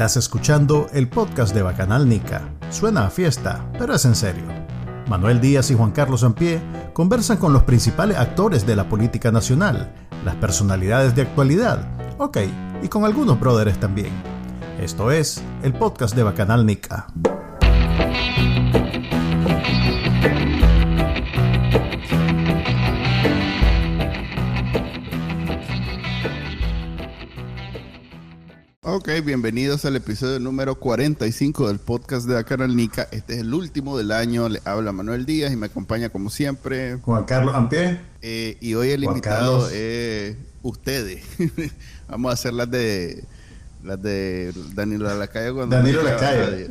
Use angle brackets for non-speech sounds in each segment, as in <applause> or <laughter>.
Estás escuchando el podcast de Bacanal Nica. Suena a fiesta, pero es en serio. Manuel Díaz y Juan Carlos Ampie conversan con los principales actores de la política nacional, las personalidades de actualidad, ok, y con algunos brothers también. Esto es el podcast de Bacanal Nica. Ok, bienvenidos al episodio número 45 del podcast de Bacanal Nica. Este es el último del año. Le habla Manuel Díaz y me acompaña como siempre Juan Carlos Ampie. Eh, y hoy el Juan invitado Carlos. es ustedes. <laughs> Vamos a hacer las de las de Danilo Lacayo cuando Danilo nadie.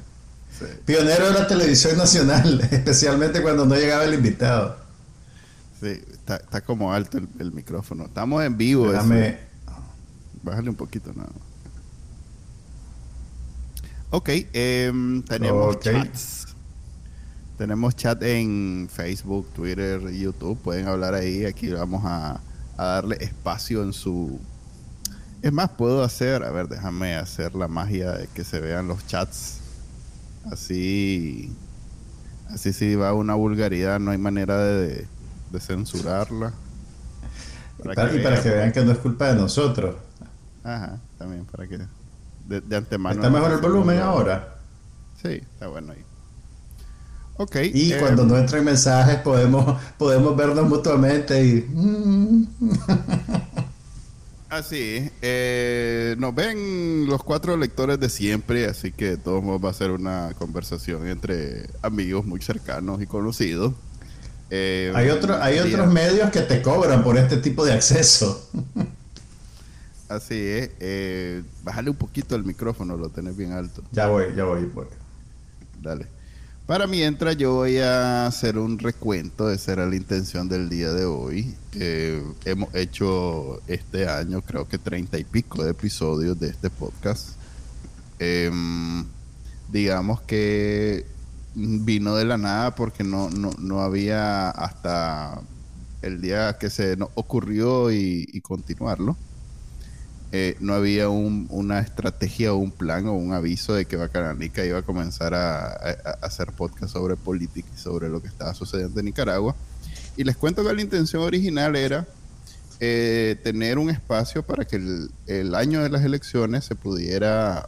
Sí, Pionero de la televisión nacional, <laughs> especialmente cuando no llegaba el invitado. sí, está, está como alto el, el micrófono. Estamos en vivo. eso. Déjame. Bájale un poquito nada más. Ok, em, tenemos chats. Tenemos chat en Facebook, Twitter, YouTube. Pueden hablar ahí. Aquí vamos a, a darle espacio en su... Es más, puedo hacer... A ver, déjame hacer la magia de que se vean los chats. Así... Así si va una vulgaridad, no hay manera de, de censurarla. Y para, y para que vean que no es culpa de nosotros. Ajá, también para que de, de antemano. ¿Está mejor el volumen ahora? Sí, está bueno ahí. Ok. Y eh, cuando no entran mensajes podemos, podemos vernos mutuamente y... mm, Así, eh, nos ven los cuatro lectores de siempre, así que de todos modos va a ser una conversación entre amigos muy cercanos y conocidos. Eh, Hay, otro, hay otros medios que te cobran por este tipo de acceso. Así es. Eh, bájale un poquito el micrófono, lo tenés bien alto. Ya voy, ya voy. voy. Dale. Para mientras yo voy a hacer un recuento, esa era la intención del día de hoy. Eh, hemos hecho este año creo que treinta y pico de episodios de este podcast. Em, digamos que vino de la nada porque no, no, no había hasta el día que se nos ocurrió y, y continuarlo. Eh, no había un- una estrategia o un plan o un aviso de que Bacananica iba a comenzar a, hacer podcast sobre política y sobre lo que estaba sucediendo en Nicaragua. Y les cuento que la intención original era eh, tener un espacio para que el, año de las elecciones se pudiera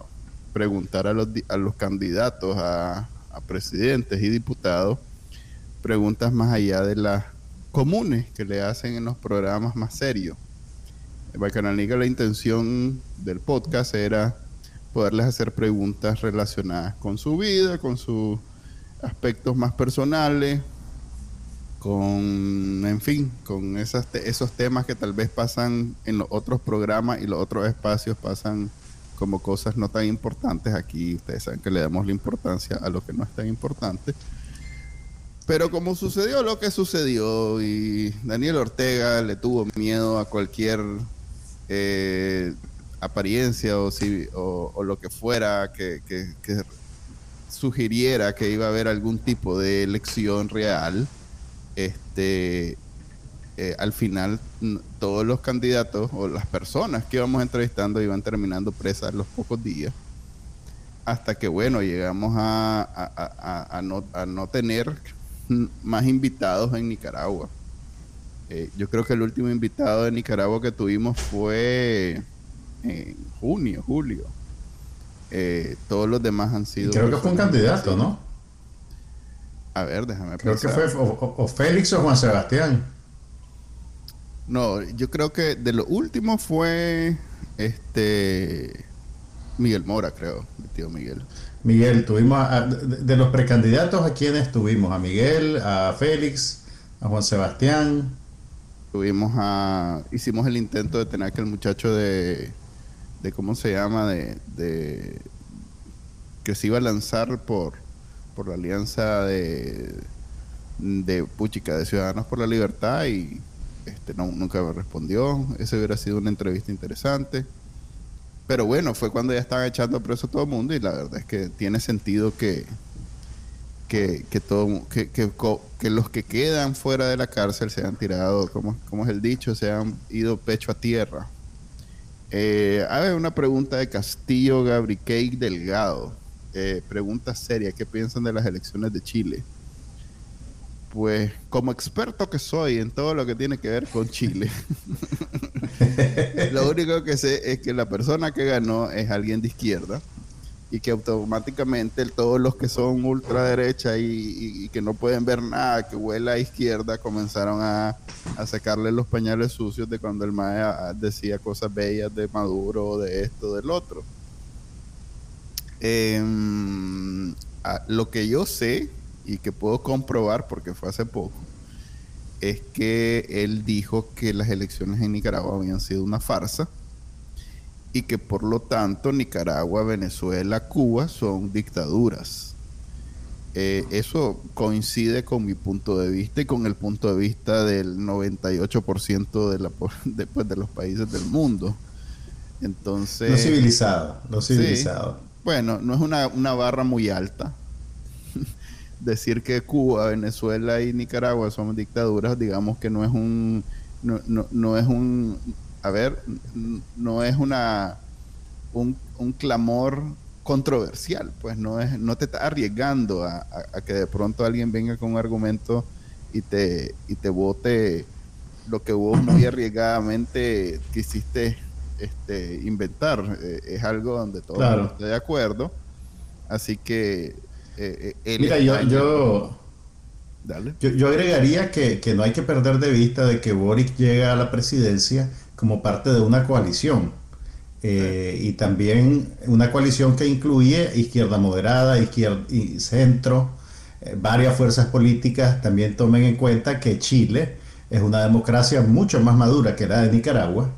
preguntar a los, a los candidatos a, a presidentes y diputados preguntas más allá de las comunes que le hacen en los programas más serios. En Bacananica la intención del podcast era poderles hacer preguntas relacionadas con su vida, con sus aspectos más personales, con, en fin, con esos temas que tal vez pasan en los otros programas y los otros espacios pasan como cosas no tan importantes. Aquí ustedes saben que le damos la importancia a lo que no es tan importante. Pero como sucedió lo que sucedió y Daniel Ortega le tuvo miedo a cualquier eh, apariencia o, si- o, lo que fuera que, sugiriera que iba a haber algún tipo de elección real, este, eh, al final todos los candidatos o las personas que íbamos entrevistando iban terminando presas los pocos días. Hasta que, bueno, llegamos a, a- no, tener más invitados en Nicaragua. Eh, yo creo que el último invitado de Nicaragua que tuvimos fue en junio, julio. Eh, todos los demás han Y sido. creo que fue un candidato, ¿no? A ver, déjame Creo que fue o, o- o Félix o Juan Sebastián. No, yo creo que de lo último fue este Miguel Mora, creo, mi tío Miguel. Miguel, tuvimos a- a- de, de los precandidatos a quienes tuvimos, a Miguel, a Félix, a Juan Sebastián, Tuvimos a. Hicimos el intento de tener aquel muchacho de. de ¿Cómo se llama? De. de que se iba a lanzar por. por la alianza de. de Puchica, de Ciudadanos por la Libertad y. Este, nunca me respondió. Ese hubiera sido una entrevista interesante. Pero bueno, fue cuando ya estaban echando preso a todo el mundo y la verdad es que tiene sentido que, que, que todo que, que, que los que quedan fuera de la cárcel se han tirado, como, como es el dicho, se han ido pecho a tierra Eh, ver, una pregunta de Castillo Gabriquey Delgado. Eh, pregunta seria, ¿qué piensan de las elecciones de Chile? Pues como experto que soy en todo lo que tiene que ver con Chile, <laughs> lo único que sé es que la persona que ganó es alguien de izquierda y que automáticamente todos los que son ultraderecha y, y, que no pueden ver nada que huela a izquierda comenzaron a, a sacarle los pañales sucios de cuando el MAE decía cosas bellas de Maduro, de esto, del otro. Eh, lo que yo sé y que puedo comprobar porque fue hace poco es que él dijo que las elecciones en Nicaragua habían sido una farsa y que por lo tanto Nicaragua, Venezuela, Cuba son dictaduras. Eh, eso coincide con mi punto de vista y con el punto de vista del 98% de, la, <laughs> de, pues, de los países del mundo. Entonces... No civilizado, no civilizado. bueno, no es una, una barra muy alta. <laughs> Decir que Cuba, Venezuela y Nicaragua son dictaduras, digamos que no es un... no, no, no es un a ver, no es una un, clamor controversial, pues no es, no te está arriesgando a, que de pronto alguien venga con un argumento y te, y te vote lo que vos muy <clears throat> arriesgadamente quisiste este, inventar. Eh, es algo donde todo el mundo de acuerdo. Así que eh, eh Mira, yo, yo, yo, agregaría que, que, no hay que perder de vista de que Boric llega a la presidencia como parte de una coalición. Eh, y también una coalición que incluye izquierda moderada, izquierda y centro, eh, varias fuerzas políticas. También tomen en cuenta que Chile es una democracia mucho más madura que la de Nicaragua.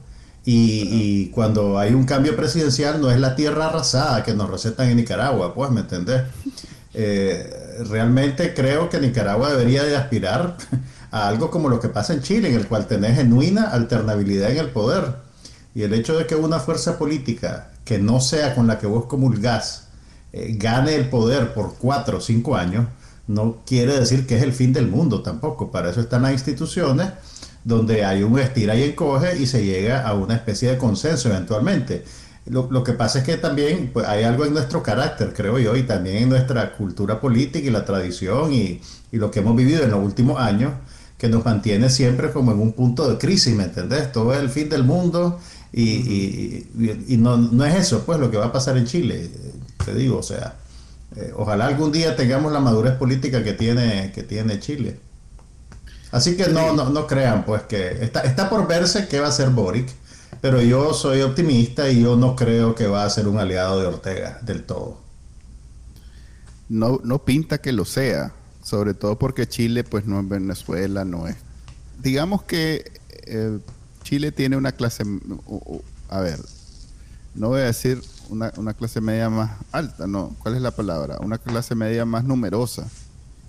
Y, cuando hay un cambio presidencial no es la tierra arrasada que nos recetan en Nicaragua, pues, ¿me entendés? Eh, realmente creo que Nicaragua debería de aspirar a algo como lo que pasa en Chile, en el cual tenés genuina alternabilidad en el poder. Y el hecho de que una fuerza política que no sea con la que vos comulgás eh, gane el poder por cuatro o cinco años, no quiere decir que es el fin del mundo tampoco. Para eso están las instituciones donde hay un estira y encoge y se llega a una especie de consenso eventualmente. Lo, que pasa es que también pues, hay algo en nuestro carácter, creo yo, y también en nuestra cultura política y la tradición y, y lo que hemos vivido en los últimos años, que nos mantiene siempre como en un punto de crisis, ¿me entendés? Todo es el fin del mundo y, no, es eso, pues, lo que va a pasar en Chile, te digo, o sea, eh, ojalá algún día tengamos la madurez política que tiene, que tiene Chile. Así que no, no, no crean, pues, que está, está por verse qué va a ser Boric, pero yo soy optimista y yo no creo que va a ser un aliado de Ortega del todo. No, no pinta que lo sea sobre todo porque Chile pues no es Venezuela, no es. Digamos que eh, Chile tiene una clase, a ver, no voy a decir una, clase media más alta, no, ¿cuál es la palabra? Una clase media más numerosa.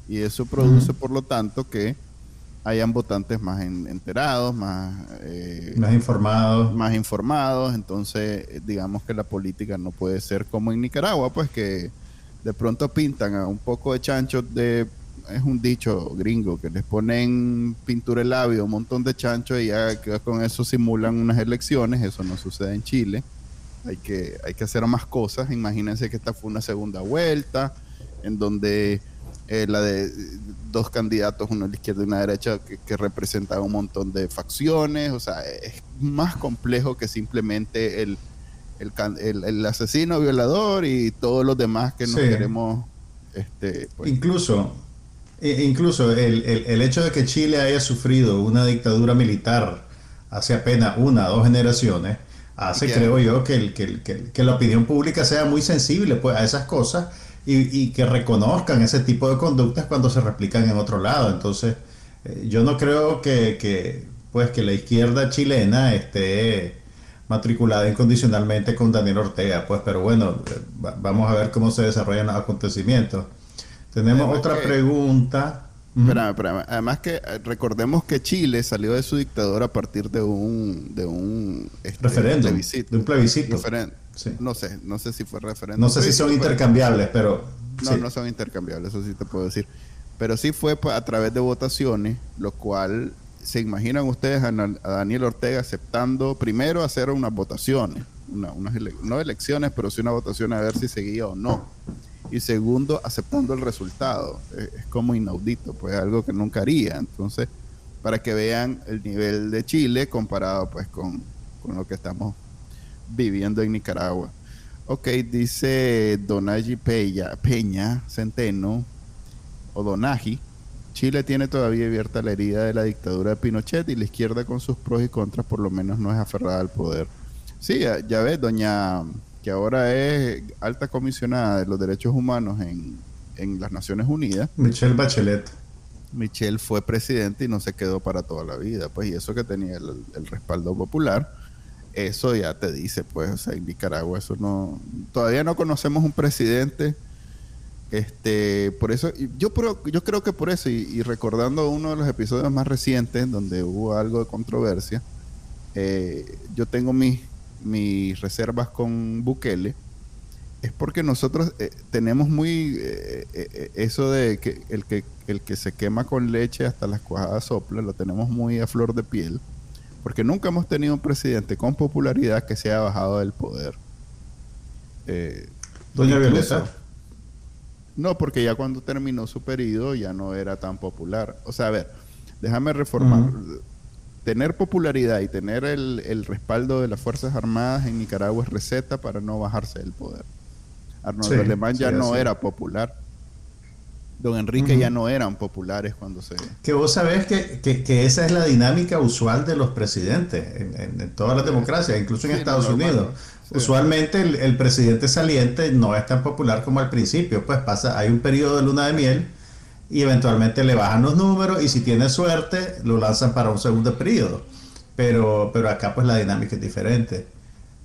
Y eso produce, por lo tanto, que hayan votantes más enterados, más, eh, más informados. Más informados. Entonces, digamos que la política no puede ser como en Nicaragua, pues que de pronto pintan a un poco de chanchos de es un dicho gringo que les ponen pintura el labio, un montón de chancho y ya con eso simulan unas elecciones. Eso no sucede en Chile. Hay que, hay que hacer más cosas. Imagínense que esta fue una segunda vuelta en donde eh, la de dos candidatos, uno a la izquierda y una a la derecha, que, que representaban un montón de facciones. O sea, es más complejo que simplemente el, el, el, asesino violador y todos los demás que no queremos. Este, pues, Incluso e, incluso el, hecho de que Chile haya sufrido una dictadura militar hace apenas una o dos generaciones, hace, creo yo, que, que, la opinión pública sea muy sensible pues, a esas cosas y, que reconozcan ese tipo de conductas cuando se replican en otro lado. Entonces, eh, yo no creo que, pues, que la izquierda chilena esté matriculada incondicionalmente con Daniel Ortega, pues, pero bueno, eh, vamos a ver cómo se desarrollan los acontecimientos. Tenemos otra pregunta. Espérame, espérame. Además que eh, recordemos que Chile salió de su dictadura a partir de un de un este, referéndum, plebiscito. de un plebiscito. No sé, no sé si fue referéndum. No sé si son intercambiables, pero no, no son intercambiables, eso sí te puedo decir. Pero sí fue a través de votaciones, lo cual se imaginan ustedes a, Daniel Ortega aceptando primero hacer unas votaciones, no elecciones, pero sí una votación a ver si seguía o no. Y segundo, aceptando el resultado. Es, como inaudito, pues algo que nunca haría. Entonces, para que vean el nivel de Chile comparado pues con, con lo que estamos viviendo en Nicaragua. Ok, dice Donaji Peña, Peña Centeno, o Donaji, Chile tiene todavía abierta la herida de la dictadura de Pinochet y la izquierda con sus pros y contras por lo menos no es aferrada al poder. Sí, ya, ves, doña, que ahora es alta comisionada de los derechos humanos en, en las Naciones Unidas. Michelle Bachelet. Michelle fue presidente y no se quedó para toda la vida, pues, y eso que tenía el respaldo popular eso ya te dice, pues, o sea, en Nicaragua eso no, todavía no conocemos un presidente, este, por eso, yo, yo creo que por eso, y, recordando uno de los episodios más recientes donde hubo algo de controversia, eh, yo tengo mis, mis reservas con Bukele, es porque nosotros eh, tenemos muy eh, eso de que el, que el que se quema con leche hasta las cuajadas sopla, lo tenemos muy a flor de piel porque nunca hemos tenido un presidente con popularidad que se haya bajado del poder. Eh, Doña Violeta. No, porque ya cuando terminó su periodo ya no era tan popular. O sea, a ver, déjame reformar. Tener popularidad y tener el, respaldo de las Fuerzas Armadas en Nicaragua es receta para no bajarse del poder. Arnoldo Alemán ya no era popular. Don Enrique ya no eran populares cuando se... Que vos sabés que, que, esa es la dinámica usual de los presidentes en, todas las democracias, incluso en Estados Unidos. Usualmente el, presidente saliente no es tan popular como al principio, pues pasa, hay un periodo de luna de miel y eventualmente le bajan los números y si tiene suerte lo lanzan para un segundo periodo. Pero, pero acá pues la dinámica es diferente.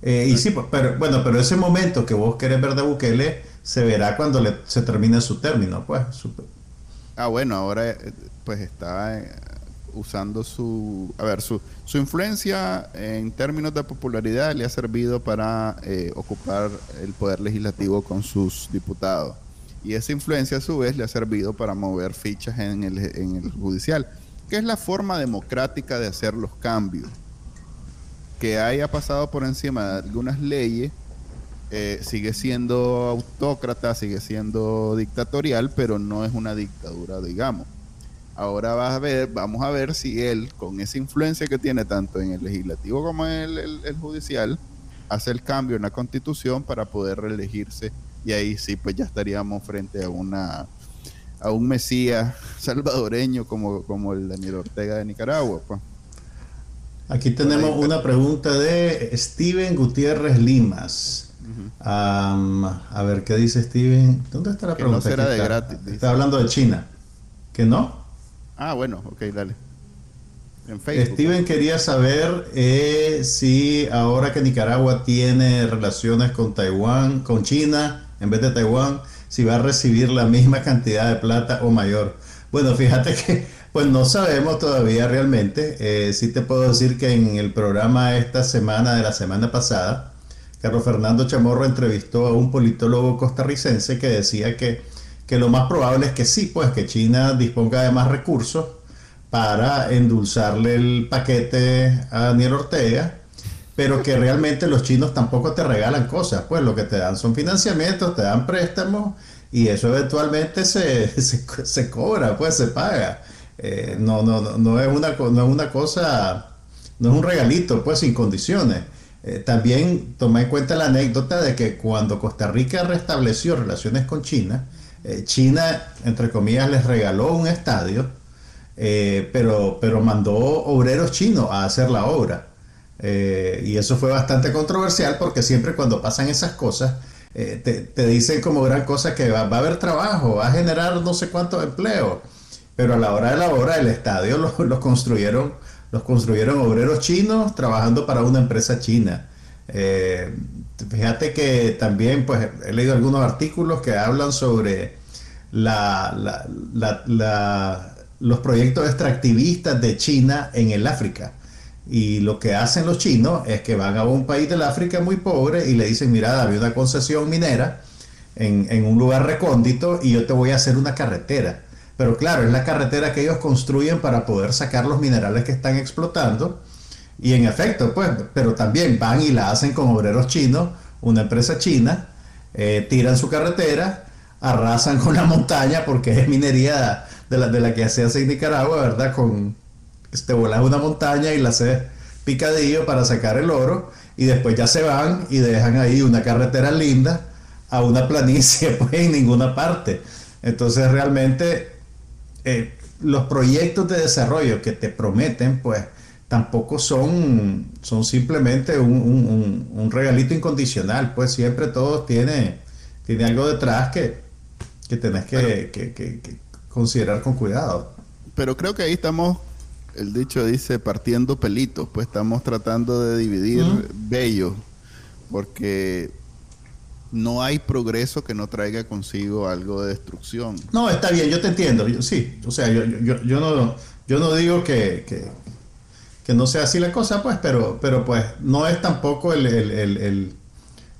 Eh, y sí, pues, pero bueno, pero ese momento que vos querés ver de Bukele se verá cuando le, se termine su término, pues. Ah, bueno, ahora eh, pues está eh, usando su, a ver, su, su influencia en términos de popularidad le ha servido para eh, ocupar el poder legislativo con sus diputados. Y esa influencia a su vez le ha servido para mover fichas en el, en el judicial, que es la forma democrática de hacer los cambios. Que haya pasado por encima de algunas leyes eh, sigue siendo autócrata, sigue siendo dictatorial, pero no es una dictadura, digamos. Ahora vas a ver, vamos a ver si él, con esa influencia que tiene tanto en el legislativo como en el, judicial, hace el cambio en la constitución para poder reelegirse y ahí sí, pues ya estaríamos frente a una a un mesías <laughs> salvadoreño como, como el Daniel Ortega de Nicaragua. Pues. Aquí tenemos una pregunta de Steven Gutiérrez Limas a ver, ¿qué dice Steven? ¿Dónde está la pregunta? No será de gratis. Está hablando de China. ¿Que no? Ah, bueno, ok, dale. En Facebook. Steven quería saber eh, si ahora que Nicaragua tiene relaciones con Taiwán, con China, en vez de Taiwán, si va a recibir la misma cantidad de plata o mayor. Bueno, fíjate que pues no sabemos todavía realmente. Eh, sí te puedo decir que en el programa esta semana de la semana pasada, Carlos Fernando Chamorro entrevistó a un politólogo costarricense que decía que, que lo más probable es que sí, pues que China disponga de más recursos para endulzarle el paquete a Daniel Ortega, pero que realmente los chinos tampoco te regalan cosas, pues lo que te dan son financiamientos, te dan préstamos y eso eventualmente se, <laughs> se, cobra, pues se paga. Eh, no, no, no, no, es una, no es una cosa, no es un regalito, pues sin condiciones. Eh, también toma en cuenta la anécdota de que cuando Costa Rica restableció relaciones con China, eh, China, entre comillas, les regaló un estadio, pero, pero mandó obreros chinos a hacer la obra. Y eso fue bastante controversial porque siempre cuando pasan esas cosas, te, dicen como gran cosa que va, a haber trabajo, va a generar no sé cuántos empleos, pero a la hora de la obra el estadio <laughs> lo construyeron los construyeron obreros chinos trabajando para una empresa china. Eh, fíjate que también pues, he leído algunos artículos que hablan sobre la, los proyectos extractivistas de China en el África. Y lo que hacen los chinos es que van a un país del África muy pobre y le dicen, mira, había una concesión minera en, en un lugar recóndito y yo te voy a hacer una carretera pero claro, es la carretera que ellos construyen para poder sacar los minerales que están explotando. Y en efecto, pues, pero también van y la hacen con obreros chinos, una empresa china, eh, tiran su carretera, arrasan con la montaña porque es minería de la, de la que se hace en Nicaragua, ¿verdad? Con, este, volas una montaña y la haces picadillo para sacar el oro y después ya se van y dejan ahí una carretera linda a una planicie <laughs> pues en ninguna parte. Entonces realmente eh, los proyectos de desarrollo que te prometen pues tampoco son, son simplemente un, regalito incondicional, pues siempre todo tiene, tiene algo detrás que, que tenés que considerar con cuidado. Pero creo que ahí estamos el dicho dice partiendo pelitos, pues estamos tratando de dividir bello, porque no hay progreso que no traiga consigo algo de destrucción. No, está bien, yo te entiendo, sí, o sea, yo, yo, no, yo no digo que, que, no sea así la cosa, pues, pero, pero pues no es tampoco el,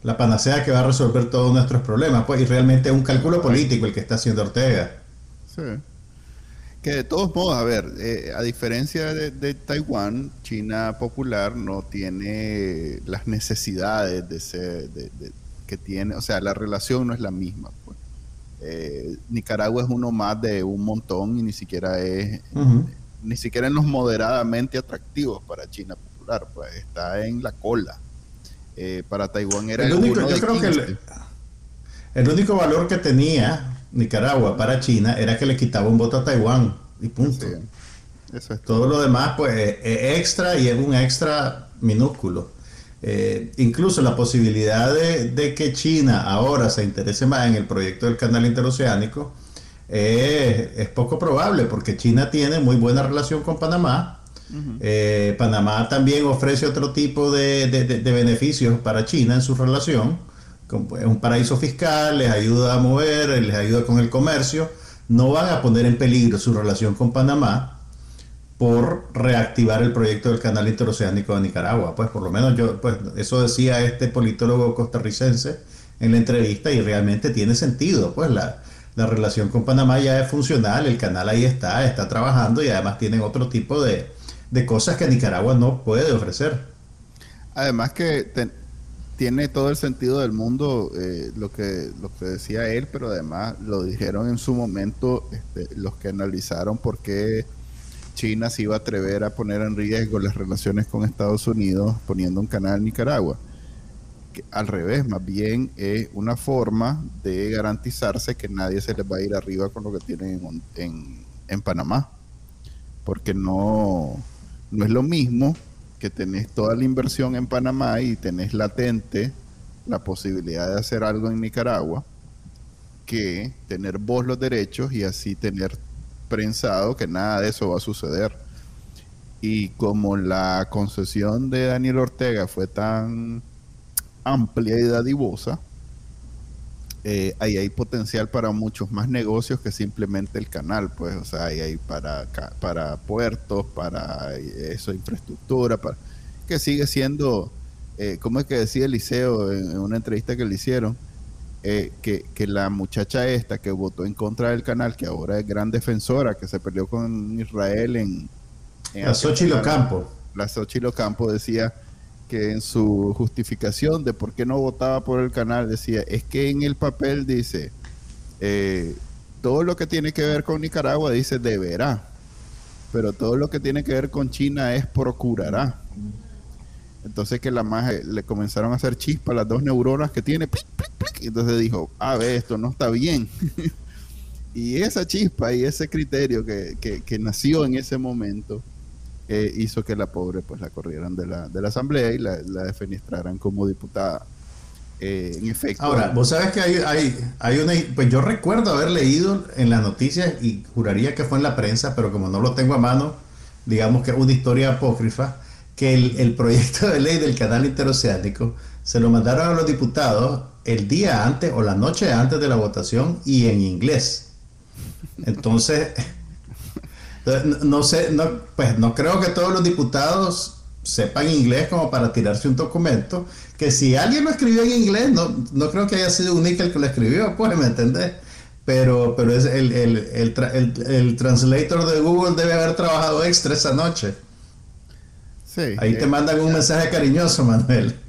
la panacea que va a resolver todos nuestros problemas, pues, y realmente es un cálculo político el que está haciendo Ortega. Sí. Que de todos modos, a ver, eh, a diferencia de, Taiwán, China popular no tiene las necesidades de ser, de, que tiene, o sea, la relación no es la misma. Pues. Eh, Nicaragua es uno más de un montón y ni siquiera es, ni siquiera en los moderadamente atractivos para China popular, pues está en la cola. Eh, para Taiwán era el, único, yo creo que el único valor que tenía Nicaragua para China era que le quitaba un voto a Taiwán y punto. Eso es todo. lo demás, pues, es extra y es un extra minúsculo. Eh, incluso la posibilidad de, que China ahora se interese más en el proyecto del canal interoceánico es poco probable porque China tiene muy buena relación con Panamá. Eh, Panamá también ofrece otro tipo de, de beneficios para China en su relación es un paraíso fiscal, les ayuda a mover, les ayuda con el comercio, no van a poner en peligro su relación con Panamá por reactivar el proyecto del canal interoceánico de Nicaragua. Pues por lo menos yo, pues eso decía este politólogo costarricense en la entrevista y realmente tiene sentido. Pues la, la relación con Panamá ya es funcional, el canal ahí está, está trabajando y además tienen otro tipo de, de cosas que Nicaragua no puede ofrecer. Además que tiene todo el sentido del mundo eh, lo que lo que decía él, pero además lo dijeron en su momento este, los que analizaron por qué China se iba a atrever a poner en riesgo las relaciones con Estados Unidos poniendo un canal en Nicaragua. Que, al revés, más bien es una forma de garantizarse que nadie se les va a ir arriba con lo que tienen en, en, en Panamá. Porque no, no es lo mismo que tenés toda la inversión en Panamá y tenés latente la posibilidad de hacer algo en Nicaragua, que tener vos los derechos y así tener prensado que nada de eso va a suceder. Y como la concesión de Daniel Ortega fue tan amplia y dadivosa, eh, ahí hay potencial para muchos más negocios que simplemente el canal, pues, o sea, ahí hay para, para puertos, para eh, eso, infraestructura, para, que sigue siendo, eh, como es que decía Eliseo en, en una entrevista que le hicieron, eh, que, que, la muchacha esta que votó en contra del canal, que ahora es gran defensora, que se peleó con Israel en... en la Xochitl Campo. La Xochitl Campo decía que en su justificación de por qué no votaba por el canal decía, es que en el papel dice, eh, todo lo que tiene que ver con Nicaragua dice deberá, pero todo lo que tiene que ver con China es procurará. Entonces que la más le comenzaron a hacer chispa las dos neuronas que tiene, y entonces dijo, a ver, esto no está bien. <laughs> y esa chispa y ese criterio que, que nació en ese momento, hizo que la pobre pues la corrieran de la, de la asamblea y la, la como diputada. Eh, en efecto. Ahora, vos sabes que hay, hay, hay una. Pues yo recuerdo haber leído en las noticias y juraría que fue en la prensa, pero como no lo tengo a mano, digamos que es una historia apócrifa, que el proyecto de ley del canal interoceánico se lo mandaron a los diputados el día antes o la noche antes de la votación y en inglés. Entonces. No sé, no, pues no creo que todos los diputados sepan inglés como para tirarse un documento, que si alguien lo escribió en inglés, no, no creo que haya sido un níquel que lo escribió, <laughs> pues, ¿me entendés? pero, pero es el, el, el, el, translator de Google debe haber trabajado extra esa noche. Sí. Ahí te mandan un mensaje cariñoso, Manuel. <laughs>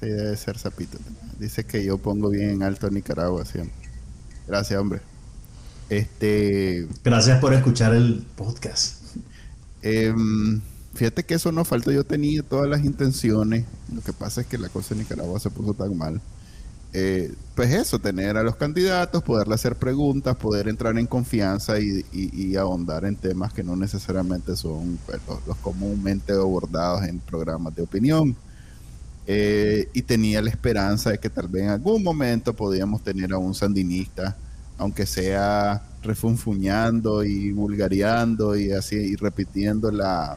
Sí, debe ser sapito. Dice que yo pongo bien en alto Nicaragua siempre. Gracias, hombre. Este. Gracias por escuchar el podcast. Em, fíjate que eso no faltó. Yo tenía todas las intenciones. Lo que pasa es que la cosa en Nicaragua se puso tan mal. Eh, pues eso, tener a los candidatos, poderle hacer preguntas, poder entrar en confianza y, ahondar en temas que no necesariamente son pues, los, comúnmente abordados en programas de opinión. Eh, y tenía la esperanza de que tal vez en algún momento podíamos tener a un sandinista, aunque sea refunfuñando y vulgareando y así y repitiendo la,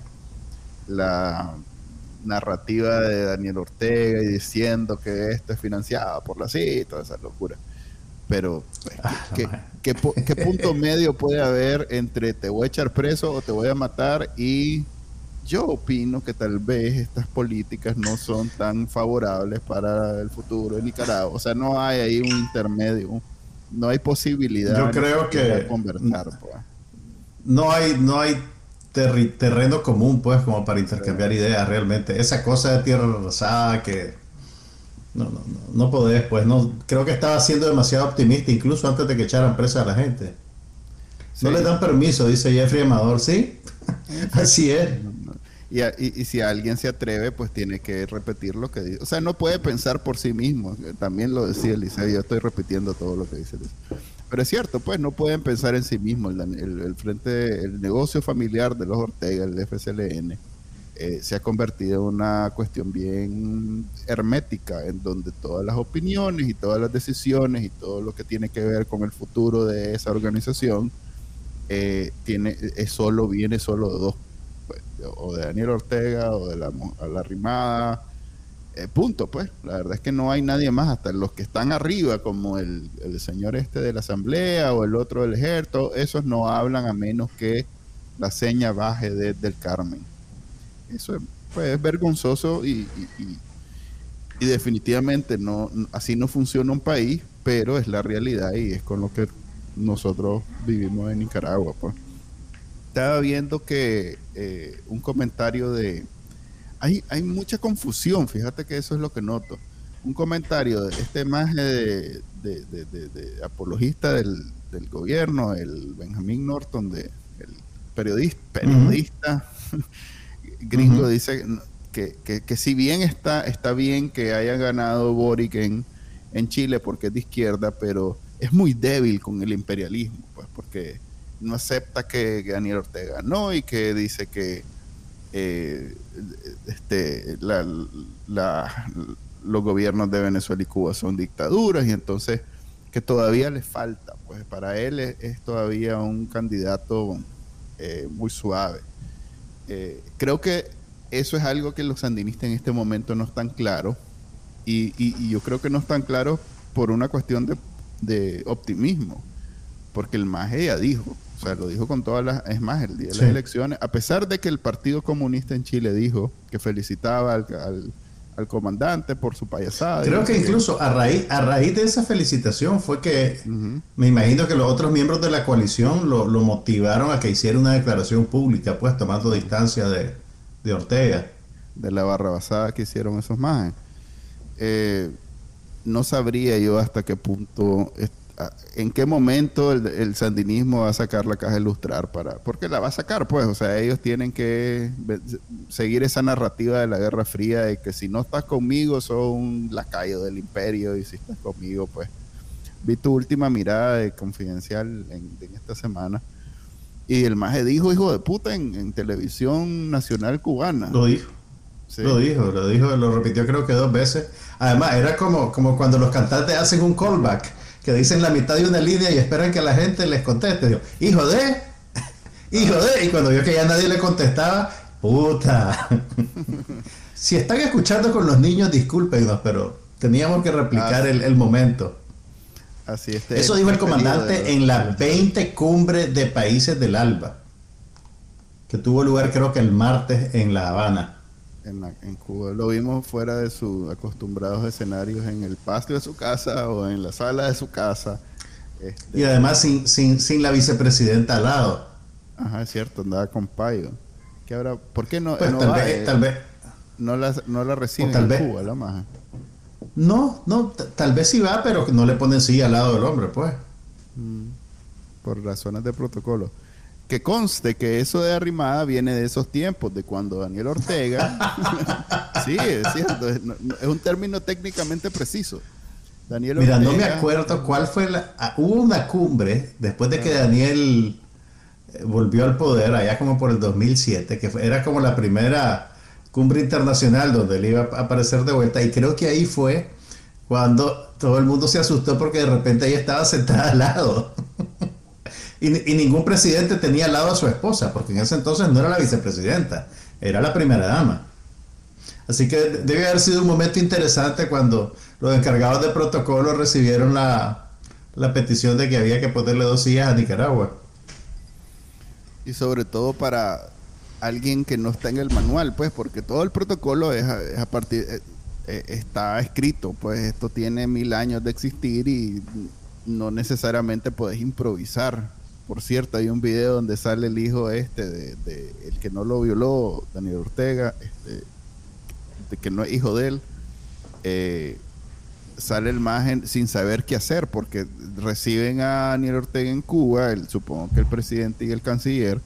la narrativa de Daniel Ortega y diciendo que esto es financiado por la CIT, toda esa locura. Pero, pues, ah, ¿qué, punto <laughs> medio puede haber entre te voy a echar preso o te voy a matar y yo opino que tal vez estas políticas no son tan favorables para el futuro de Nicaragua. O sea, no hay ahí un intermedio, no hay posibilidad. Yo creo que conversar, pues. no hay, no hay terreno común, pues, como para intercambiar ideas realmente. Esa cosa de tierra rosada que no, no, no, no podés, pues, no, creo que estaba siendo demasiado optimista, incluso antes de que echaran presa a la gente. No le dan permiso, dice Jeffrey Amador, ¿sí? <laughs> Así es. Y, y, si alguien se atreve, pues tiene que repetir lo que dice. O sea, no puede pensar por sí mismo. También lo decía Eliseo, yo estoy repitiendo todo lo que dice Pero es cierto, pues no pueden pensar en sí mismo. El, frente, el negocio familiar de los Ortega, el FSLN, eh, se ha convertido en una cuestión bien hermética, en donde todas las opiniones y todas las decisiones y todo lo que tiene que ver con el futuro de esa organización eh, tiene, es solo, viene solo de dos o de Daniel Ortega o de la, la Rimada. Eh, punto, pues. La verdad es que no hay nadie más, hasta los que están arriba, como el, señor este de la Asamblea o el otro del Ejército, esos no hablan a menos que la seña baje desde el Carmen. Eso es, pues, vergonzoso y, y, definitivamente no, así no funciona un país, pero es la realidad y es con lo que nosotros vivimos en Nicaragua, pues estaba viendo que eh, un comentario de... Hay, hay mucha confusión, fíjate que eso es lo que noto. Un comentario de este imagen de, de, apologista del, gobierno, el Benjamin Norton, de, el periodista, periodista <laughs> gringo, dice que, que, si bien está, está bien que haya ganado Boric en, en Chile porque es de izquierda, pero es muy débil con el imperialismo, pues porque no acepta que, Daniel Ortega no y que dice que eh, este, los gobiernos de Venezuela y Cuba son dictaduras y entonces que todavía le falta, pues para él es, todavía un candidato eh, muy suave. Eh, creo que eso es algo que los sandinistas en este momento no están claros y, yo creo que no están claros por una cuestión de, de optimismo, porque el MAGE ya dijo, o sea, lo dijo con todas las... Es más, el día de las elecciones, a pesar de que el Partido Comunista en Chile dijo que felicitaba al, comandante por su payasada. Creo que incluso a raíz, a raíz de esa felicitación fue que me imagino que los otros miembros de la coalición lo, motivaron a que hiciera una declaración pública, pues tomando distancia de, Ortega. De la barra basada que hicieron esos más. Eh, no sabría yo hasta qué punto en qué momento el, sandinismo va a sacar la caja de ilustrar para porque la va a sacar pues o sea ellos tienen que seguir esa narrativa de la Guerra Fría de que si no estás conmigo sos un lacayo del imperio y si estás conmigo pues vi tu última mirada de confidencial en, esta semana y el maje dijo hijo de puta en, televisión nacional cubana lo dijo. Lo dijo, lo dijo, lo repitió creo que dos veces. Además, era como, como cuando los cantantes hacen un callback que dicen la mitad de una línea y esperan que la gente les conteste. Digo, hijo de, <laughs> hijo de, y cuando vio que ya nadie le contestaba, puta. <laughs> si están escuchando con los niños, discúlpenos, pero teníamos que replicar ah, el, momento. Así este Eso dijo el comandante en la 20 cumbre de países del ALBA, que tuvo lugar creo que el martes en La Habana en, Cuba. Lo vimos fuera de sus acostumbrados escenarios en el patio de su casa o en la sala de su casa. Este, y además sin, sin, sin la vicepresidenta al lado. Ajá, es cierto, andaba con Payo. ¿Qué habrá? ¿Por qué no, pues no tal, vez, tal vez no la, no la reciben tal en vez- Cuba, la maja? No, no, tal vez sí va, pero que no le ponen sí al lado del hombre, pues. por razones de protocolo. Que conste que eso de arrimada viene de esos tiempos, de cuando Daniel Ortega. <laughs> sí, es cierto, es, un término técnicamente preciso. Daniel Mira, no me Ortega- acuerdo cuál fue la... ah, hubo una cumbre después de que Daniel eh, volvió al poder, allá como por el 2007, que fue- era como la primera cumbre internacional donde él iba a aparecer de vuelta. Y creo que ahí fue cuando todo el mundo se asustó porque de repente ella estaba sentada al lado. Y, y ningún presidente tenía al lado a su esposa, porque en ese entonces no era la vicepresidenta, era la primera dama. Así que debe haber sido un momento interesante cuando los encargados de protocolo recibieron la, la petición de que había que ponerle dos sillas a Nicaragua. Y sobre todo para alguien que no está en el manual, pues, porque todo el protocolo es a, es a partir, eh, eh, está escrito, pues esto tiene mil años de existir y no necesariamente puedes improvisar. Por cierto, hay un video donde sale el hijo este de, el que no lo violó, Daniel Ortega, este, de que no es hijo de él, eh, sale el imagen sin saber qué hacer, porque reciben a Daniel Ortega en Cuba, el, supongo que el presidente y el canciller,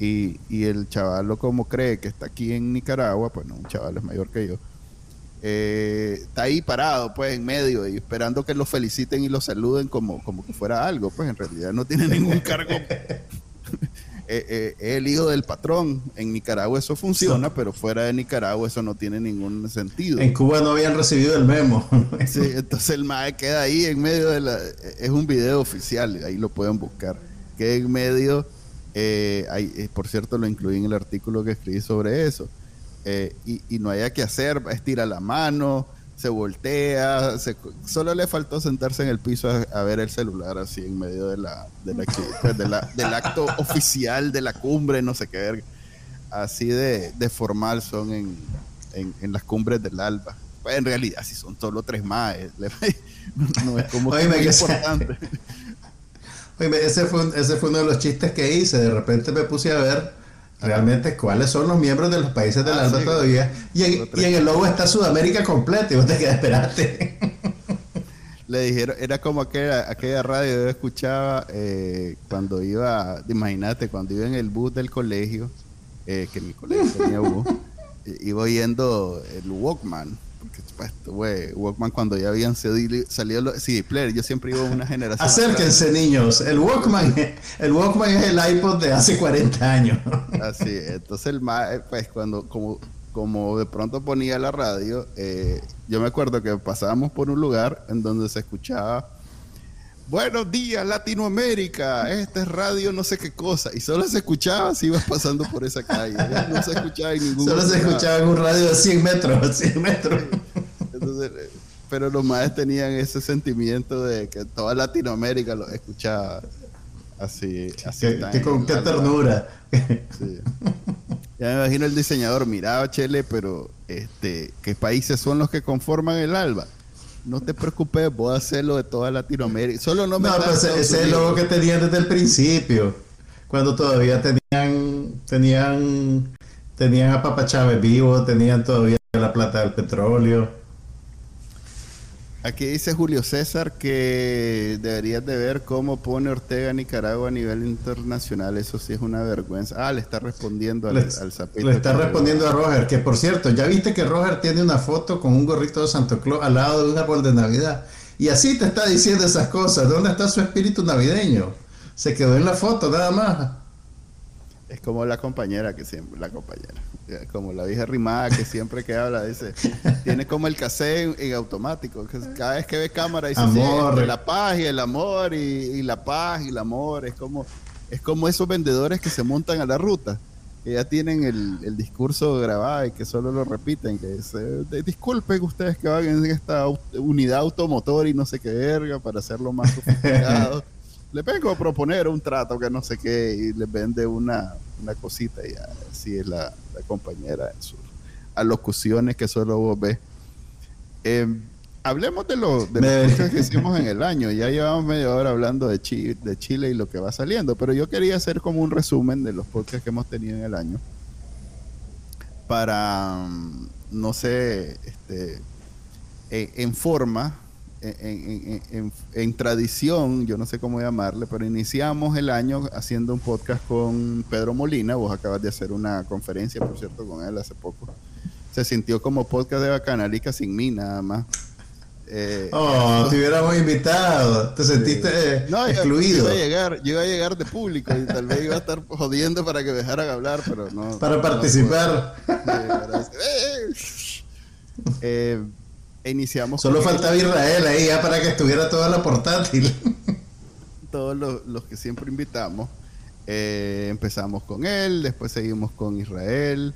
y, y el chavalo como cree que está aquí en Nicaragua, pues no, un chaval es mayor que yo, eh, está ahí parado pues en medio y esperando que lo feliciten y lo saluden como, como que fuera algo, pues en realidad no tiene ningún cargo. <laughs> Eh, eh, es el hijo del patrón. En Nicaragua eso funciona, pero fuera de Nicaragua eso no tiene ningún sentido. En Cuba no habían recibido el memo. <laughs> Sí, entonces el mae queda ahí en medio de la... Es un video oficial, ahí lo pueden buscar. Queda en medio, eh, hay- eh, por cierto lo incluí en el artículo que escribí sobre eso. Eh, y, y no haya que hacer, estira la mano, se voltea, se- solo le faltó sentarse en el piso a, a ver el celular así en medio de la, de la pues, de la- del acto <laughs> oficial de la cumbre, no sé qué verga. Así de, de formal son en, en, en las cumbres del ALBA. Pues en realidad si son solo tres más, <laughs> no, es como que muy que sea- importante. <laughs> Oye, ese fue, un- ese fue uno de los chistes que hice. De repente me puse a ver realmente cuáles son los miembros de los países del Ah, ALBA sí, todavía. Y en, y el logo está Sudamérica completa y vos te quedas esperaste. <laughs> Le dijeron, era como aquella, aquella radio que yo escuchaba eh, cuando iba, imagínate, cuando iba en el bus del colegio, eh, que mi colegio tenía bus, <laughs> iba oyendo el Walkman. Porque, pues, Walkman cuando ya habían salido, los CD player, yo siempre iba a una generación. <laughs> Acérquense, niños. El Walkman, <laughs> el Walkman es el iPod de hace 40 años. <laughs> Así, entonces el eh, pues cuando, como, como de pronto ponía la radio, eh, yo me acuerdo que pasábamos por un lugar en donde se escuchaba, buenos días Latinoamérica, esta es radio no sé qué cosa, y solo se escuchaba si ibas pasando por esa calle, no se escuchaba en ningún Solo se escuchaba en un radio de 100 metros, <laughs> 100 metros. Entonces, eh, pero los más tenían ese sentimiento de que toda Latinoamérica lo escuchaba. Así, así qué en con qué ternura. Sí. Ya me imagino el diseñador, miraba Chele, pero este, ¿qué países son los que conforman el ALBA? No te preocupes, voy a hacerlo de toda Latinoamérica. Solo no me No, pues ese es el logo que tenían desde el principio. Cuando todavía tenían, tenían, tenían a Papa Chávez vivo, tenían todavía la plata del petróleo. Aquí dice Julio César que deberías de ver cómo pone Ortega a Nicaragua a nivel internacional. Eso sí es una vergüenza. Ah, le está respondiendo al, Le, al zapito le está respondiendo a Roger, que por cierto, ya viste que Roger tiene una foto con un gorrito de Santo Claus al lado de un árbol de Navidad. Y así te está diciendo esas cosas. ¿Dónde está su espíritu navideño? Se quedó en la foto, nada más. Es como la compañera que siempre, la compañera, eh, como la vieja rimada que siempre que habla dice, <laughs> tiene como el cassette en, en automático, que cada vez que ve cámara dice, sí, Amor. entre la paz y el amor y, y la paz y el amor, es como, es como esos vendedores que se montan a la ruta, que ya tienen el, el discurso grabado y que solo lo repiten, que dice, "De- disculpen ustedes que van en esta unidad automotor y no sé qué verga para hacerlo más sofisticado. <laughs> Le vengo a proponer un trato que no sé qué y les vende una, una cosita y así es la, la compañera en sus alocuciones que solo vos ves. Eh, hablemos de los de que hicimos en el año. Ya llevamos media hora hablando de, de Chile y lo que va saliendo, pero yo quería hacer como un resumen de los podcasts que hemos tenido en el año para, mm, no sé, este, e, en forma, en, tradición, yo no sé cómo llamarle, pero iniciamos el año haciendo un podcast con Pedro Molina. Vos acabas de hacer una conferencia, por cierto, con él hace poco. Se sintió como podcast de Bacanalica sin mí, nada más. Eh, oh, te hubiéramos invitado. Te sentiste eh, excluido. Yo, iba a llegar, yo iba a llegar de público y tal vez iba a estar jodiendo para que dejaran hablar, pero no. Para participar. eh, <laughs> iniciamos. Solo faltaba Israel ahí ya para que estuviera toda la portátil. <laughs> Todos los, que siempre invitamos. Eh, empezamos con él, después seguimos con Israel.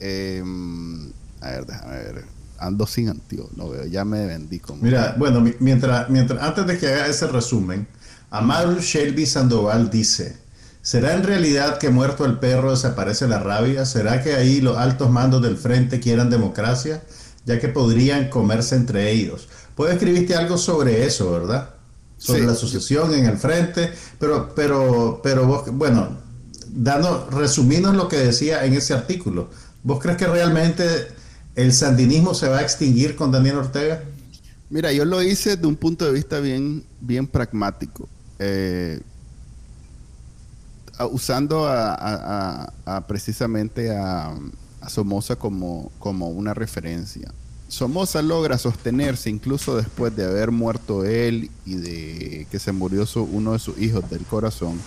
a ver, déjame ver ando sin antiguo, no veo, ya me vendí con... Mira, bueno, mientras, mientras, antes de que haga ese resumen, Amar Shelby Sandoval dice, ¿será en realidad que muerto el perro desaparece la rabia? ¿Será que ahí los altos mandos del frente quieran democracia? Ya que podrían comerse entre ellos. Puedes escribiste algo sobre eso, ¿verdad? Sobre la sucesión en el frente, pero, pero, pero vos, bueno, resuminos lo que decía en ese artículo. ¿Vos crees que realmente ¿El sandinismo se va a extinguir con Daniel Ortega? Mira, yo lo hice de un punto de vista bien, bien pragmático. Eh, usando a, precisamente a, Somoza como, como una referencia. Somoza logra sostenerse incluso después de haber muerto él y de que se murió uno de sus hijos del corazón,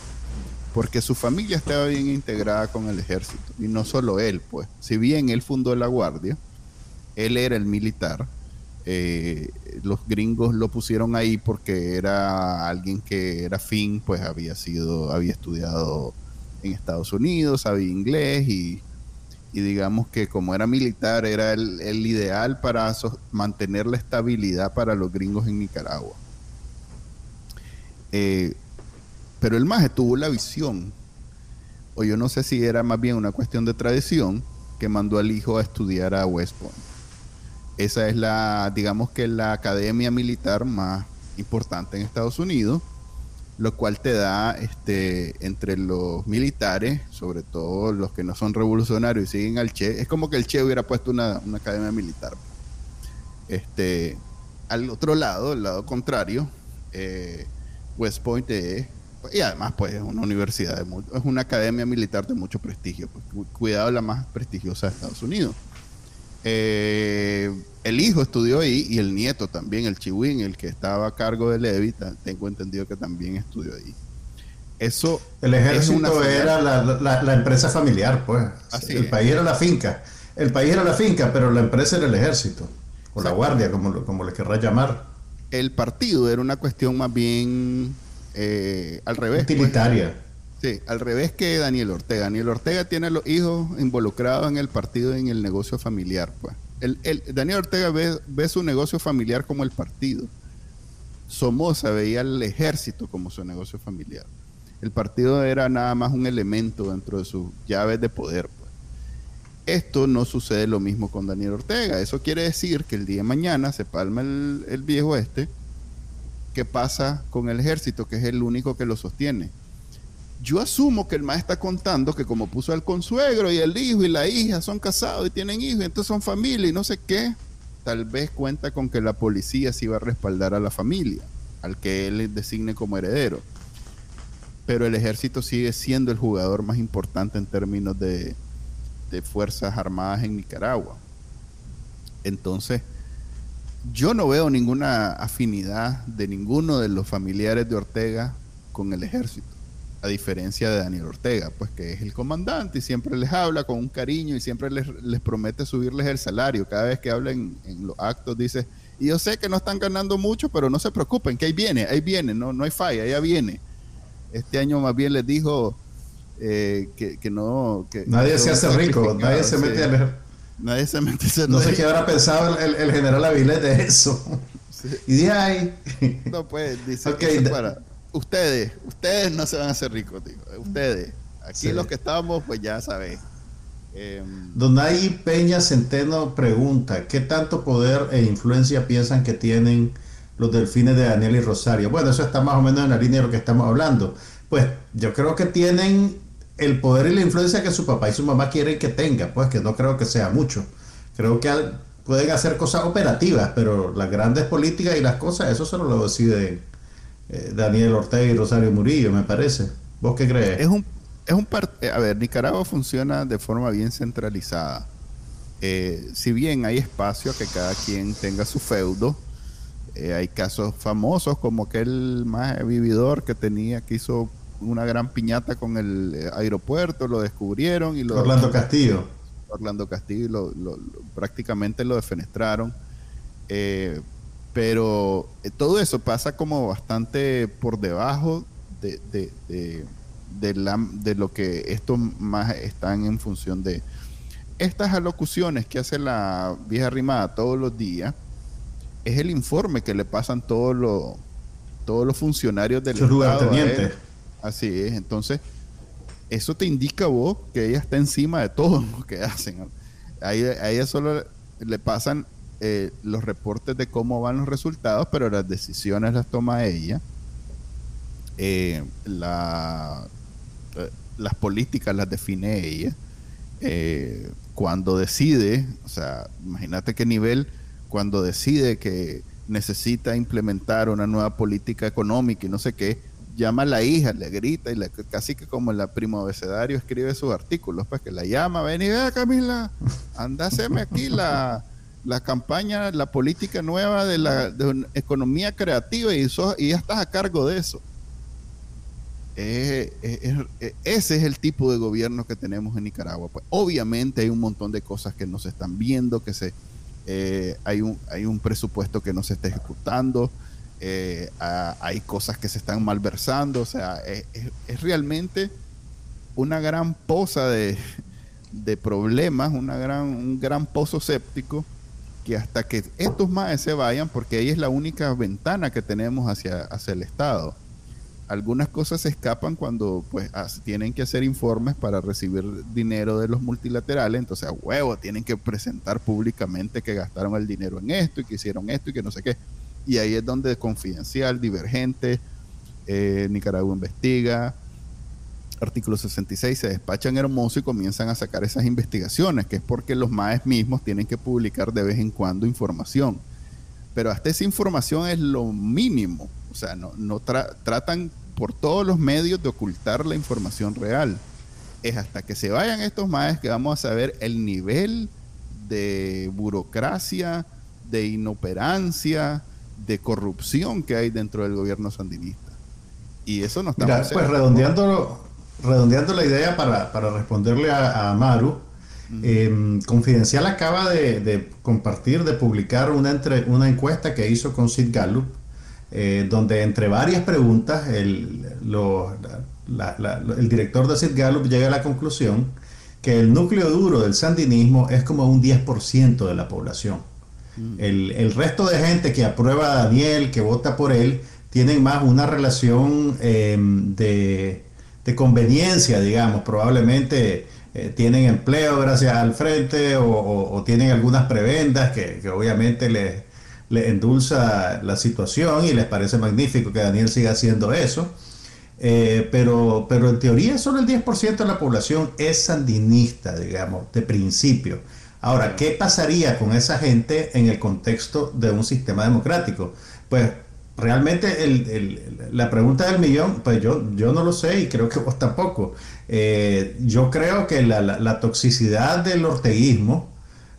porque su familia estaba bien integrada con el ejército. Y no solo él, pues. Si bien él fundó la Guardia, él era el militar. Eh, los gringos lo pusieron ahí porque era alguien que era fin, pues había sido, había estudiado en Estados Unidos, sabía inglés y, digamos que como era militar era el, ideal para mantener la estabilidad para los gringos en Nicaragua. Eh, pero el maje tuvo la visión, o yo no sé si era más bien una cuestión de tradición, que mandó al hijo a estudiar a West Point esa es la, digamos que la academia militar más importante en Estados Unidos, lo cual te da este, entre los militares, sobre todo los que no son revolucionarios y siguen al Che, es como que el Che hubiera puesto una, academia militar. Este, al otro lado, el lado contrario, eh, West Point es, y además pues es una universidad, es una academia militar de mucho prestigio, pues, cuidado la más prestigiosa de Estados Unidos. Eh, el hijo estudió ahí y el nieto también, el Chihuín, el que estaba a cargo de Levi, tengo entendido que también estudió ahí. Eso. El ejército era la, empresa familiar, pues. el país era la finca. El país era la finca, pero la empresa era el ejército. O la guardia, como, como le querrá llamar. El partido era una cuestión más bien eh, al revés. Pues. Utilitaria. Sí, al revés que Daniel Ortega. Daniel Ortega tiene a los hijos involucrados en el partido y en el negocio familiar, pues. El, Daniel Ortega ve, ve, su negocio familiar como el partido. Somoza veía el ejército como su negocio familiar. El partido era nada más un elemento dentro de sus llaves de poder. Pues. Esto no sucede lo mismo con Daniel Ortega. Eso quiere decir que el día de mañana se palma el, el viejo este. ¿Qué pasa con el ejército, que es el único que lo sostiene? Yo asumo que el maestro está contando que como puso al consuegro y el hijo y la hija son casados y tienen hijos, entonces son familia y no sé qué, tal vez cuenta con que la policía sí va a respaldar a la familia, al que él designe como heredero. Pero el ejército sigue siendo el jugador más importante en términos de, de Fuerzas Armadas en Nicaragua. Entonces, yo no veo ninguna afinidad de ninguno de los familiares de Ortega con el ejército a diferencia de Daniel Ortega, pues que es el comandante y siempre les habla con un cariño y siempre les, promete subirles el salario. Cada vez que habla en, los actos dice, y yo sé que no están ganando mucho, pero no se preocupen, que ahí viene, ahí viene, no, no hay falla, ya viene. Este año más bien les dijo eh, que, no... Que, nadie se hace rico, nadie se mete a... Nadie se mete a No sé qué habrá pensado el, general Avilés de eso. Y de ahí... No, pues, dice que para ustedes, ustedes no se van a hacer ricos, digo. Ustedes. Aquí los que estamos, pues ya sabes. Eh, Donay Peña Centeno pregunta, ¿qué tanto poder e influencia piensan que tienen los delfines de Daniel y Rosario? Bueno, eso está más o menos en la línea de lo que estamos hablando. Pues yo creo que tienen el poder y la influencia que su papá y su mamá quieren que tenga, pues que no creo que sea mucho. Creo que pueden hacer cosas operativas, pero las grandes políticas y las cosas, eso solo lo decide eh, Daniel Ortega y Rosario Murillo, me parece. ¿Vos qué crees? Es un, es un eh, a ver, Nicaragua funciona de forma bien centralizada. Eh, si bien hay espacio a que cada quien tenga su feudo, hay casos famosos como aquel más vividor que tenía, que hizo una gran piñata con el aeropuerto, lo descubrieron y lo... Orlando Castillo. Orlando Castillo lo, prácticamente lo defenestraron. Eh, pero eh, todo eso pasa como bastante por debajo de, de, la, de lo que estos más están en función de estas alocuciones que hace la vieja rimada todos los días. Es el informe que le pasan todos los todos los funcionarios del Estado. Así es, entonces eso te indica vos que ella está encima de todo lo que hacen. A ella, solo le pasan eh, los reportes de cómo van los resultados, pero las decisiones las toma ella. Eh, eh, las políticas las define ella. cuando decide, o sea, imagínate qué nivel, cuando decide que necesita implementar una nueva política económica y no sé qué, llama a la hija, le grita y le, casi que como la primo abecedario escribe sus artículos, pues que la llama, ven y vea Camila, andáseme aquí la, la campaña, la política nueva de la economía creativa y, y ya estás a cargo de eso. ese es el tipo de gobierno que tenemos en Nicaragua. Pues obviamente hay un montón de cosas que no se están viendo, que se eh, hay, un, hay un presupuesto que no se está ejecutando, eh, hay cosas que se están malversando, o sea, es, realmente una gran poza de, problemas, una gran, un gran pozo séptico que hasta que estos más se vayan, porque ahí es la única ventana que tenemos hacia, hacia el Estado. Algunas cosas se escapan cuando pues tienen que hacer informes para recibir dinero de los multilaterales, entonces a huevo tienen que presentar públicamente que gastaron el dinero en esto y que hicieron esto y que no sé qué y ahí es donde Confidencial, Divergente, eh, Nicaragua Investiga, artículo 66 se despachan hermoso y comienzan a sacar esas investigaciones, que es porque los MAES mismos tienen que publicar de vez en cuando información. Pero hasta esa información es lo mínimo, o sea, no, no tratan por todos los medios de ocultar la información real. Es hasta que se vayan estos MAES que vamos a saber el nivel de burocracia, de inoperancia, de corrupción que hay dentro del gobierno sandinista. Y eso no está Mira, pues redondeando, redondeando la idea para, responderle a, Maru, em, Confidencial acaba de, compartir, de publicar una, entre, una encuesta que hizo con Sid Gallup, eh, donde entre varias preguntas el, el director de Sid Gallup llega a la conclusión que el núcleo duro del sandinismo es como un 10% de la población. El, resto de gente que aprueba a Daniel, que vota por él, tienen más una relación em, de, conveniencia, digamos. Probablemente eh, tienen empleo gracias al frente o, tienen algunas prebendas que, obviamente les, endulza la situación y les parece magnífico que Daniel siga haciendo eso. Eh, pero, pero en teoría solo el 10% de la población es sandinista, digamos, de principio. Ahora, ¿qué pasaría con esa gente en el contexto de un sistema democrático? Pues realmente la pregunta del millón, pues yo, yo no lo sé y creo que vos tampoco. Eh, yo creo que la, toxicidad del orteguismo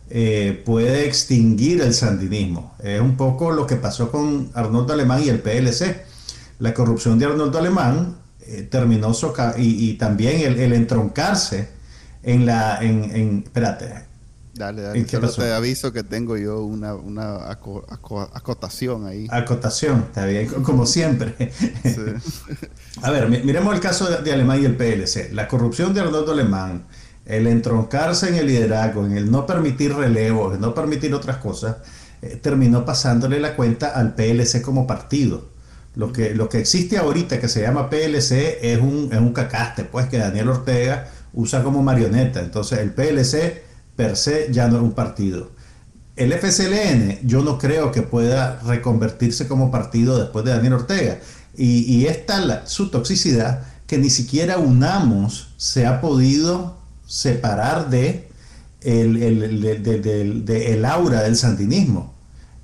eh, puede extinguir el sandinismo. Es un poco lo que pasó con Arnoldo Alemán y el PLC. La corrupción de Arnoldo Alemán eh, terminó y, y, también el, entroncarse en la... En, en, espérate, Dale, dale. Solo te aviso que tengo yo una, una acotación ahí. Acotación, está bien, como siempre. <laughs> A ver, miremos el caso de, Alemán y el PLC. La corrupción de Arnoldo Alemán, el entroncarse en el liderazgo, en el no permitir relevos, en no permitir otras cosas, eh, terminó pasándole la cuenta al PLC como partido. Lo que, lo que existe ahorita que se llama PLC es un, es un cacaste, pues que Daniel Ortega usa como marioneta. Entonces el PLC per se ya no es un partido. El FCLN yo no creo que pueda reconvertirse como partido después de Daniel Ortega. Y, y es tal su toxicidad que ni siquiera UNAMOS se ha podido separar de el, aura del sandinismo.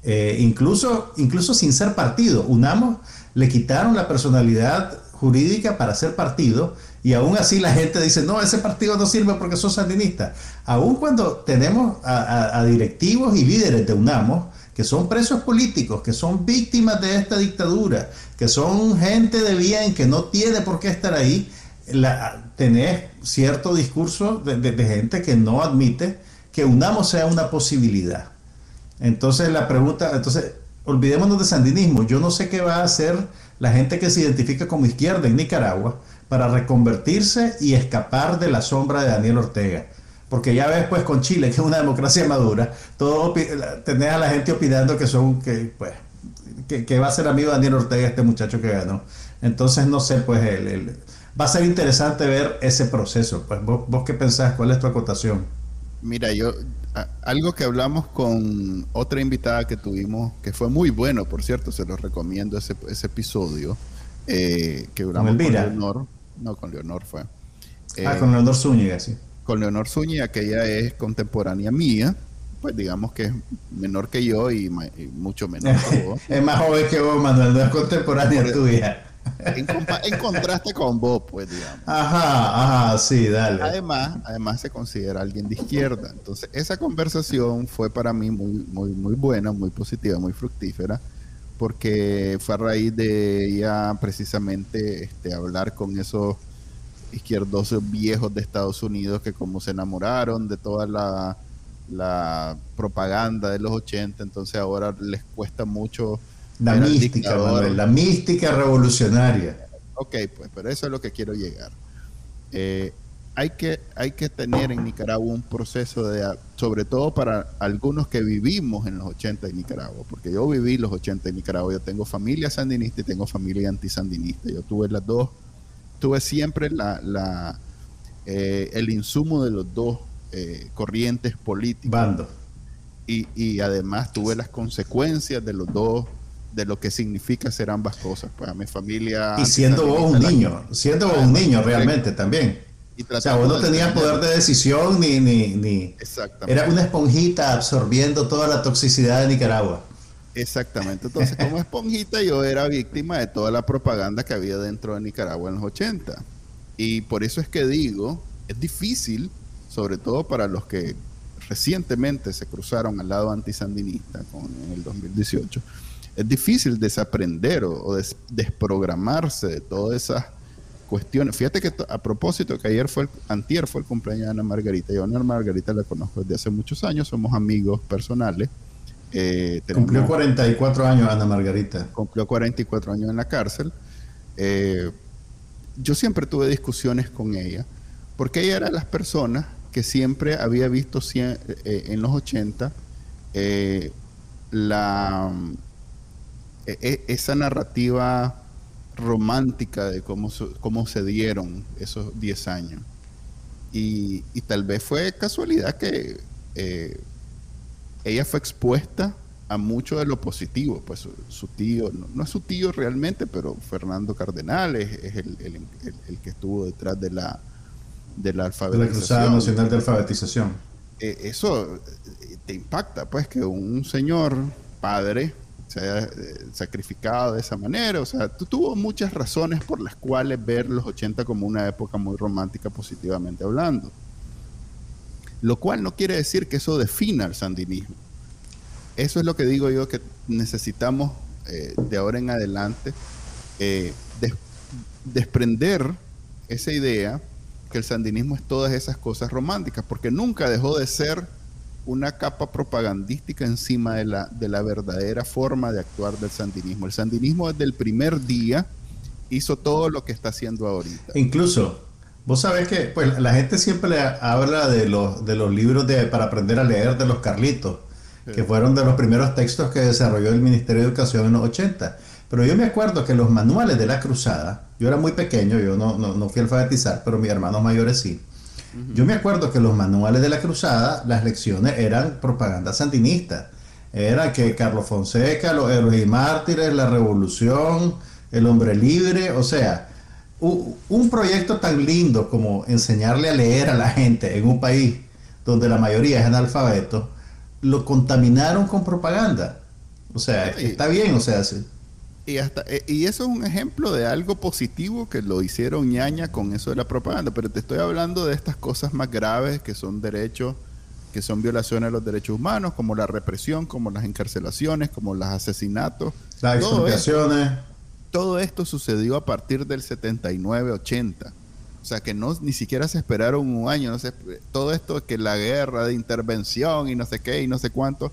Eh, incluso, incluso sin ser partido, UNAMOS le quitaron la personalidad jurídica para ser partido y aún así la gente dice, no, ese partido no sirve porque son sandinistas. Aún cuando tenemos a, directivos y líderes de UNAMOS que son presos políticos, que son víctimas de esta dictadura, que son gente de bien, que no tiene por qué estar ahí, la, tener cierto discurso de, gente que no admite que UNAMOS sea una posibilidad. Entonces la pregunta, entonces olvidémonos de sandinismo. Yo no sé qué va a hacer la gente que se identifica como izquierda en Nicaragua para reconvertirse y escapar de la sombra de Daniel Ortega. Porque ya ves, pues, con Chile, que es una democracia madura, todo tenés a la gente opinando que son, que, pues, que, va a ser amigo de Daniel Ortega, este muchacho que ganó. Entonces, no sé, pues, el, va a ser interesante ver ese proceso. Pues, ¿vos, vos qué pensás? ¿Cuál es tu acotación? Mira, yo, algo que hablamos con otra invitada que tuvimos, que fue muy bueno, por cierto, se los recomiendo ese, ese episodio, eh, que hablamos con, Leonor. No, con Leonor fue. ah, con Leonor Zúñiga, sí. Con Leonor Zúñiga, que ella es contemporánea mía, pues digamos que es menor que yo y, mucho menor que vos. <laughs> es más joven que vos, Manuel, no es contemporánea tuya. En, contraste con vos, pues, digamos. Ajá, ajá, sí, dale. Además, además se considera alguien de izquierda. Entonces, esa conversación fue para mí muy, muy, muy buena, muy positiva, muy fructífera, porque fue a raíz de ella precisamente este, hablar con esos izquierdosos viejos de Estados Unidos que como se enamoraron de toda la, la propaganda de los 80, entonces ahora les cuesta mucho la mística, la mística revolucionaria. Ok, pues, pero eso es lo que quiero llegar. Eh, hay, que, hay que tener en Nicaragua un proceso de, sobre todo para algunos que vivimos en los 80 en Nicaragua, porque yo viví los 80 en Nicaragua, yo tengo familia sandinista y tengo familia antisandinista, yo tuve las dos, tuve siempre la, la eh, el insumo de los dos eh, corrientes políticas. Bando. Y, y además tuve las consecuencias de los dos de lo que significa ser ambas cosas. Pues a mi familia. Y siendo vos un niño, siendo vos un niño realmente también. O sea, vos no tenías poder de decisión ni, ni, ni. Exactamente. Era una esponjita absorbiendo toda la toxicidad de Nicaragua. Exactamente. Entonces, como esponjita, yo era víctima de toda la propaganda que había dentro de Nicaragua en los 80. Y por eso es que digo, es difícil, sobre todo para los que recientemente se cruzaron al lado antisandinista con, en el 2018 es difícil desaprender o, desprogramarse de todas esas cuestiones. Fíjate que a propósito, que ayer fue, el, antier fue el cumpleaños de Ana Margarita. Yo a Ana Margarita la conozco desde hace muchos años, somos amigos personales. Eh, cumplió 44 años Ana Margarita. Cumplió 44 años en la cárcel. Eh, yo siempre tuve discusiones con ella, porque ella era de las personas que siempre había visto eh, en los 80 la e, e, esa narrativa romántica de cómo, cómo se dieron esos 10 años. Y, tal vez fue casualidad que eh, ella fue expuesta a mucho de lo positivo, pues su, tío, no, es su tío realmente, pero Fernando Cardenal es, el, que estuvo detrás de la, de la alfabetización. la Cruzada Nacional de Alfabetización. Eh, eso eh, te impacta, pues que un señor padre se haya eh, sacrificado de esa manera. O sea, tuvo muchas razones por las cuales ver los 80 como una época muy romántica positivamente hablando. Lo cual no quiere decir que eso defina el sandinismo. Eso es lo que digo yo que necesitamos eh, de ahora en adelante eh, desprender esa idea que el sandinismo es todas esas cosas románticas, porque nunca dejó de ser una capa propagandística encima de la, de la verdadera forma de actuar del sandinismo. El sandinismo desde el primer día hizo todo lo que está haciendo ahorita. Incluso, vos sabés que pues, la gente siempre le habla de los, de los libros de, para aprender a leer de los Carlitos, que fueron de los primeros textos que desarrolló el Ministerio de Educación en los 80. Pero yo me acuerdo que los manuales de la cruzada, yo era muy pequeño, yo no, no, no fui a alfabetizar, pero mis hermanos mayores sí Yo me acuerdo que los manuales de la cruzada, las lecciones eran propaganda sandinista. Era que Carlos Fonseca, los héroes y mártires, la revolución, el hombre libre, o sea, un proyecto tan lindo como enseñarle a leer a la gente en un país donde la mayoría es analfabeto, lo contaminaron con propaganda. O sea, está bien, o sea, y, hasta, eh, y eso es un ejemplo de algo positivo que lo hicieron ñaña con eso de la propaganda. Pero te estoy hablando de estas cosas más graves que son derechos, que son violaciones de los derechos humanos, como la represión, como las encarcelaciones, como los asesinatos. Las expropiaciones. Todo esto sucedió a partir del 79-80. O sea, que no ni siquiera se esperaron un año. No todo esto que la guerra de intervención y no sé qué y no sé cuánto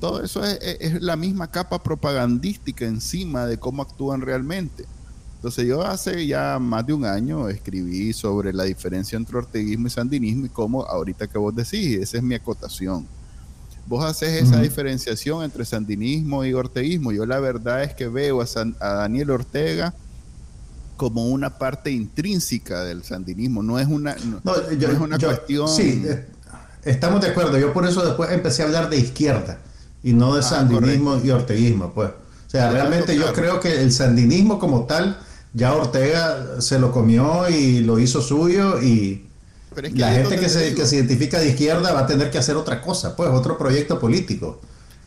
todo eso es, la misma capa propagandística encima de cómo actúan realmente. Entonces yo hace ya más de un año escribí sobre la diferencia entre orteguismo y sandinismo y cómo ahorita que vos decís, esa es mi acotación. Vos haces esa diferenciación entre sandinismo y orteguismo. Yo la verdad es que veo a, Daniel Ortega como una parte intrínseca del sandinismo, no es una, no, es una cuestión... Sí, eh, estamos de acuerdo. Yo por eso después empecé a hablar de izquierda y no de ah, sandinismo y orteguismo, pues. O sea, realmente yo creo que el sandinismo como tal, ya Ortega se lo comió y lo hizo suyo y la gente que se, que se, identifica de izquierda va a tener que hacer otra cosa, pues otro proyecto político,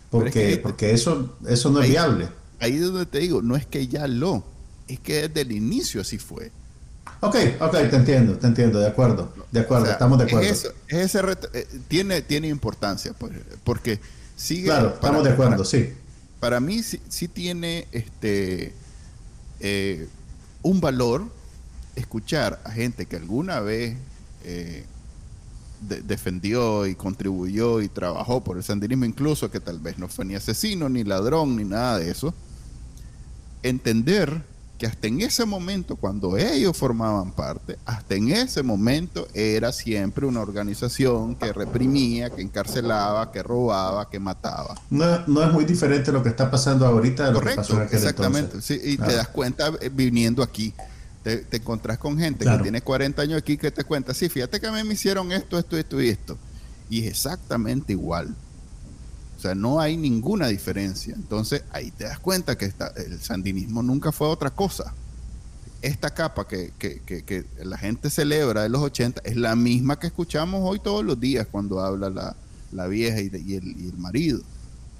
porque, porque eso, eso no es viable. Ahí es donde te digo, no es que ya lo, es que desde el inicio así fue. Ok, ok, te entiendo, te entiendo, de acuerdo, de acuerdo, estamos de acuerdo. ese eh, tiene, tiene importancia, pues, porque claro, estamos de acuerdo, sí. Para mí sí, tiene este eh, un valor escuchar a gente que alguna vez eh, defendió y contribuyó y trabajó por el sandinismo, incluso que tal vez no fue ni asesino, ni ladrón, ni nada de eso, entender que hasta en ese momento, cuando ellos formaban parte, hasta en ese momento era siempre una organización que reprimía, que encarcelaba, que robaba, que mataba. No, no es muy diferente lo que está pasando ahorita de lo que pasó en aquel exactamente. Sí, y te das cuenta eh, viniendo aquí. Te, te encontrás con gente que tiene 40 años aquí que te cuenta, sí, fíjate que a mí me hicieron esto, esto, esto y esto. Y es exactamente igual. O sea, no hay ninguna diferencia. Entonces ahí te das cuenta que el sandinismo nunca fue otra cosa. Esta capa que, la gente celebra de los 80 es la misma que escuchamos hoy todos los días cuando habla la, vieja y, el, marido.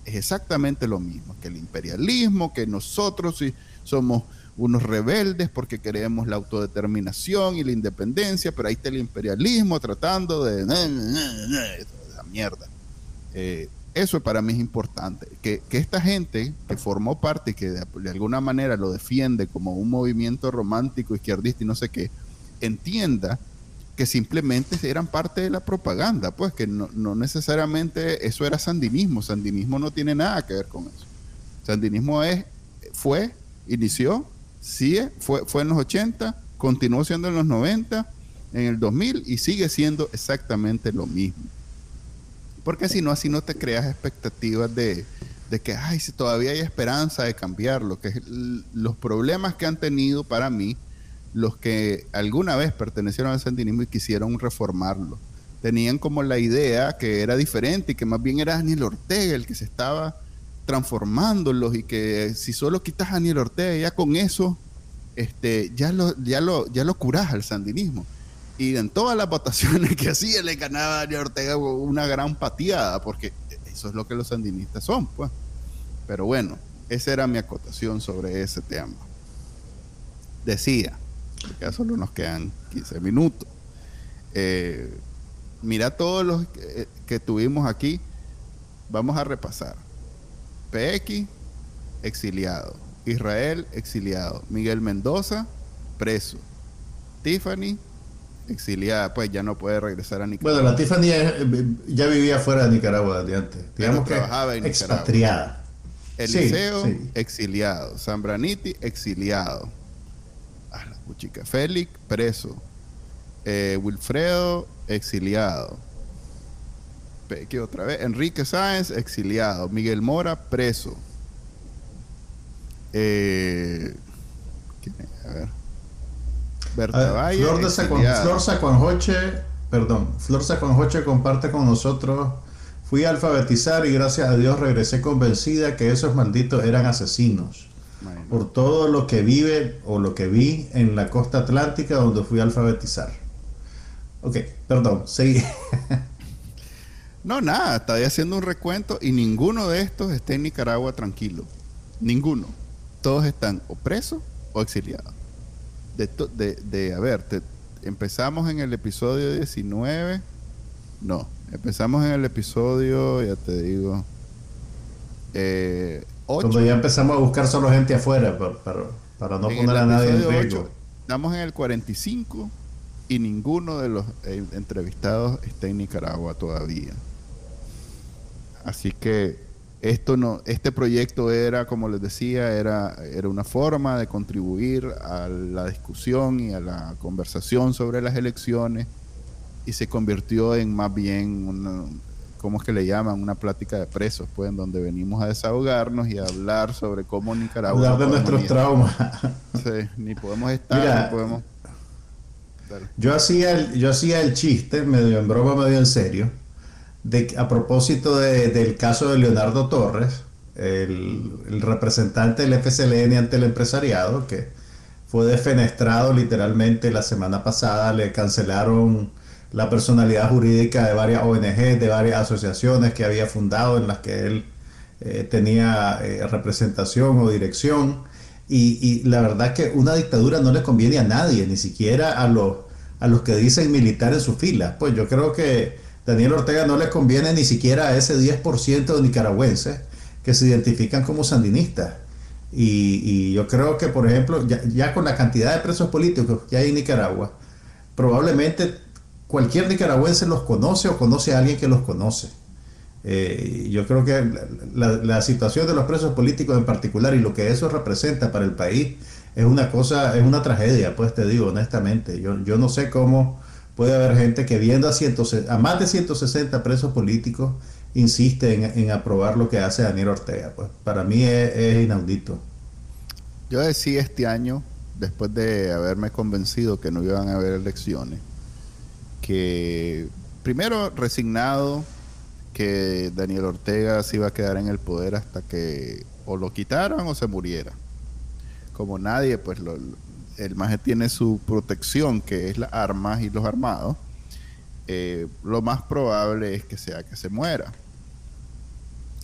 Es exactamente lo mismo, que el imperialismo, que nosotros somos unos rebeldes porque queremos la autodeterminación y la independencia, pero ahí está el imperialismo tratando de... esa mierda. Eh, eso para mí es importante, que, esta gente que formó parte y que de, alguna manera lo defiende como un movimiento romántico, izquierdista y no sé qué, entienda que simplemente eran parte de la propaganda, pues que no, necesariamente eso era sandinismo, sandinismo no tiene nada que ver con eso. Sandinismo es, fue, inició, sigue, fue, fue en los 80, continuó siendo en los 90, en el 2000 y sigue siendo exactamente lo mismo. Porque si no, así no te creas expectativas de, que, ay, si todavía hay esperanza de cambiarlo. Que los problemas que han tenido para mí, los que alguna vez pertenecieron al sandinismo y quisieron reformarlo, tenían como la idea que era diferente y que más bien era Daniel Ortega el que se estaba transformándolos y que si solo quitas a Daniel Ortega, ya con eso, este, ya lo, ya lo, ya lo al sandinismo y en todas las votaciones <laughs> que hacía le ganaba a Daniel Ortega una gran pateada, porque eso es lo que los sandinistas son, pues. Pero bueno, esa era mi acotación sobre ese tema. Decía, porque ya solo nos quedan 15 minutos. Eh, mira todos los que, que, tuvimos aquí. Vamos a repasar. PX, exiliado. Israel, exiliado. Miguel Mendoza, preso. Tiffany, exiliada, pues ya no puede regresar a Nicaragua. Bueno, la Tiffany ya, vivía fuera de Nicaragua de antes. Digamos que trabajaba en expatriada. Eliseo, exiliado. Zambraniti, exiliado. Ah, la. Félix, preso. Eh, Wilfredo, exiliado. ¿Qué otra vez? Enrique Sáenz, exiliado. Miguel Mora, preso. Eh, a ver. Berta Flor, de Sacuanjoche perdón, Flor Saconjoche comparte con nosotros. Fui a alfabetizar y gracias a Dios regresé convencida que esos malditos eran asesinos. Por todo lo que vive o lo que vi en la costa atlántica donde fui a alfabetizar. Ok, perdón, seguí. <laughs> no, nada, estaba haciendo un recuento y ninguno de estos está en Nicaragua tranquilo. Ninguno. Todos están o presos o exiliados. De, de, de a ver, empezamos en el episodio 19. No, empezamos en el episodio, ya te digo. Eh, Cuando ya empezamos a buscar solo gente afuera para, para, no poner a nadie en riesgo. estamos en el 45 y ninguno de los eh, entrevistados está en Nicaragua todavía. Así que esto no, este proyecto era, como les decía, era, era una forma de contribuir a la discusión y a la conversación sobre las elecciones y se convirtió en más bien una, ¿cómo es que le llaman? Una plática de presos, pues, en donde venimos a desahogarnos y a hablar sobre cómo Nicaragua... Hablar de nuestros traumas. Sí, ni podemos estar, ni podemos yo hacía, el, yo hacía el chiste, medio en broma, medio en serio, de, a propósito del caso de Leonardo Torres, el, representante del FCLN ante el empresariado, que fue defenestrado literalmente la semana pasada, le cancelaron la personalidad jurídica de varias ONG, de varias asociaciones que había fundado en las que él eh, tenía eh, representación o dirección y, la verdad que una dictadura no le conviene a nadie, ni siquiera a los, a los que dicen militar en su fila. Pues yo creo que Daniel Ortega no le conviene ni siquiera a ese 10% de nicaragüenses que se identifican como sandinistas. Y, yo creo que, por ejemplo, ya, con la cantidad de presos políticos que hay en Nicaragua, probablemente cualquier nicaragüense los conoce o conoce a alguien que los conoce. Eh, yo creo que la, situación de los presos políticos en particular y lo que eso representa para el país es una cosa, es una tragedia, pues te digo honestamente. Yo, yo no sé cómo puede haber gente que viendo a, más de 160 presos políticos insiste en, aprobar lo que hace Daniel Ortega. Pues para mí es, inaudito. Yo decía este año, después de haberme convencido que no iban a haber elecciones, que primero resignado que Daniel Ortega se iba a quedar en el poder hasta que o lo quitaran o se muriera. Como nadie, pues lo, el maje tiene su protección, que es las armas y los armados. Eh, lo más probable es que sea que se muera.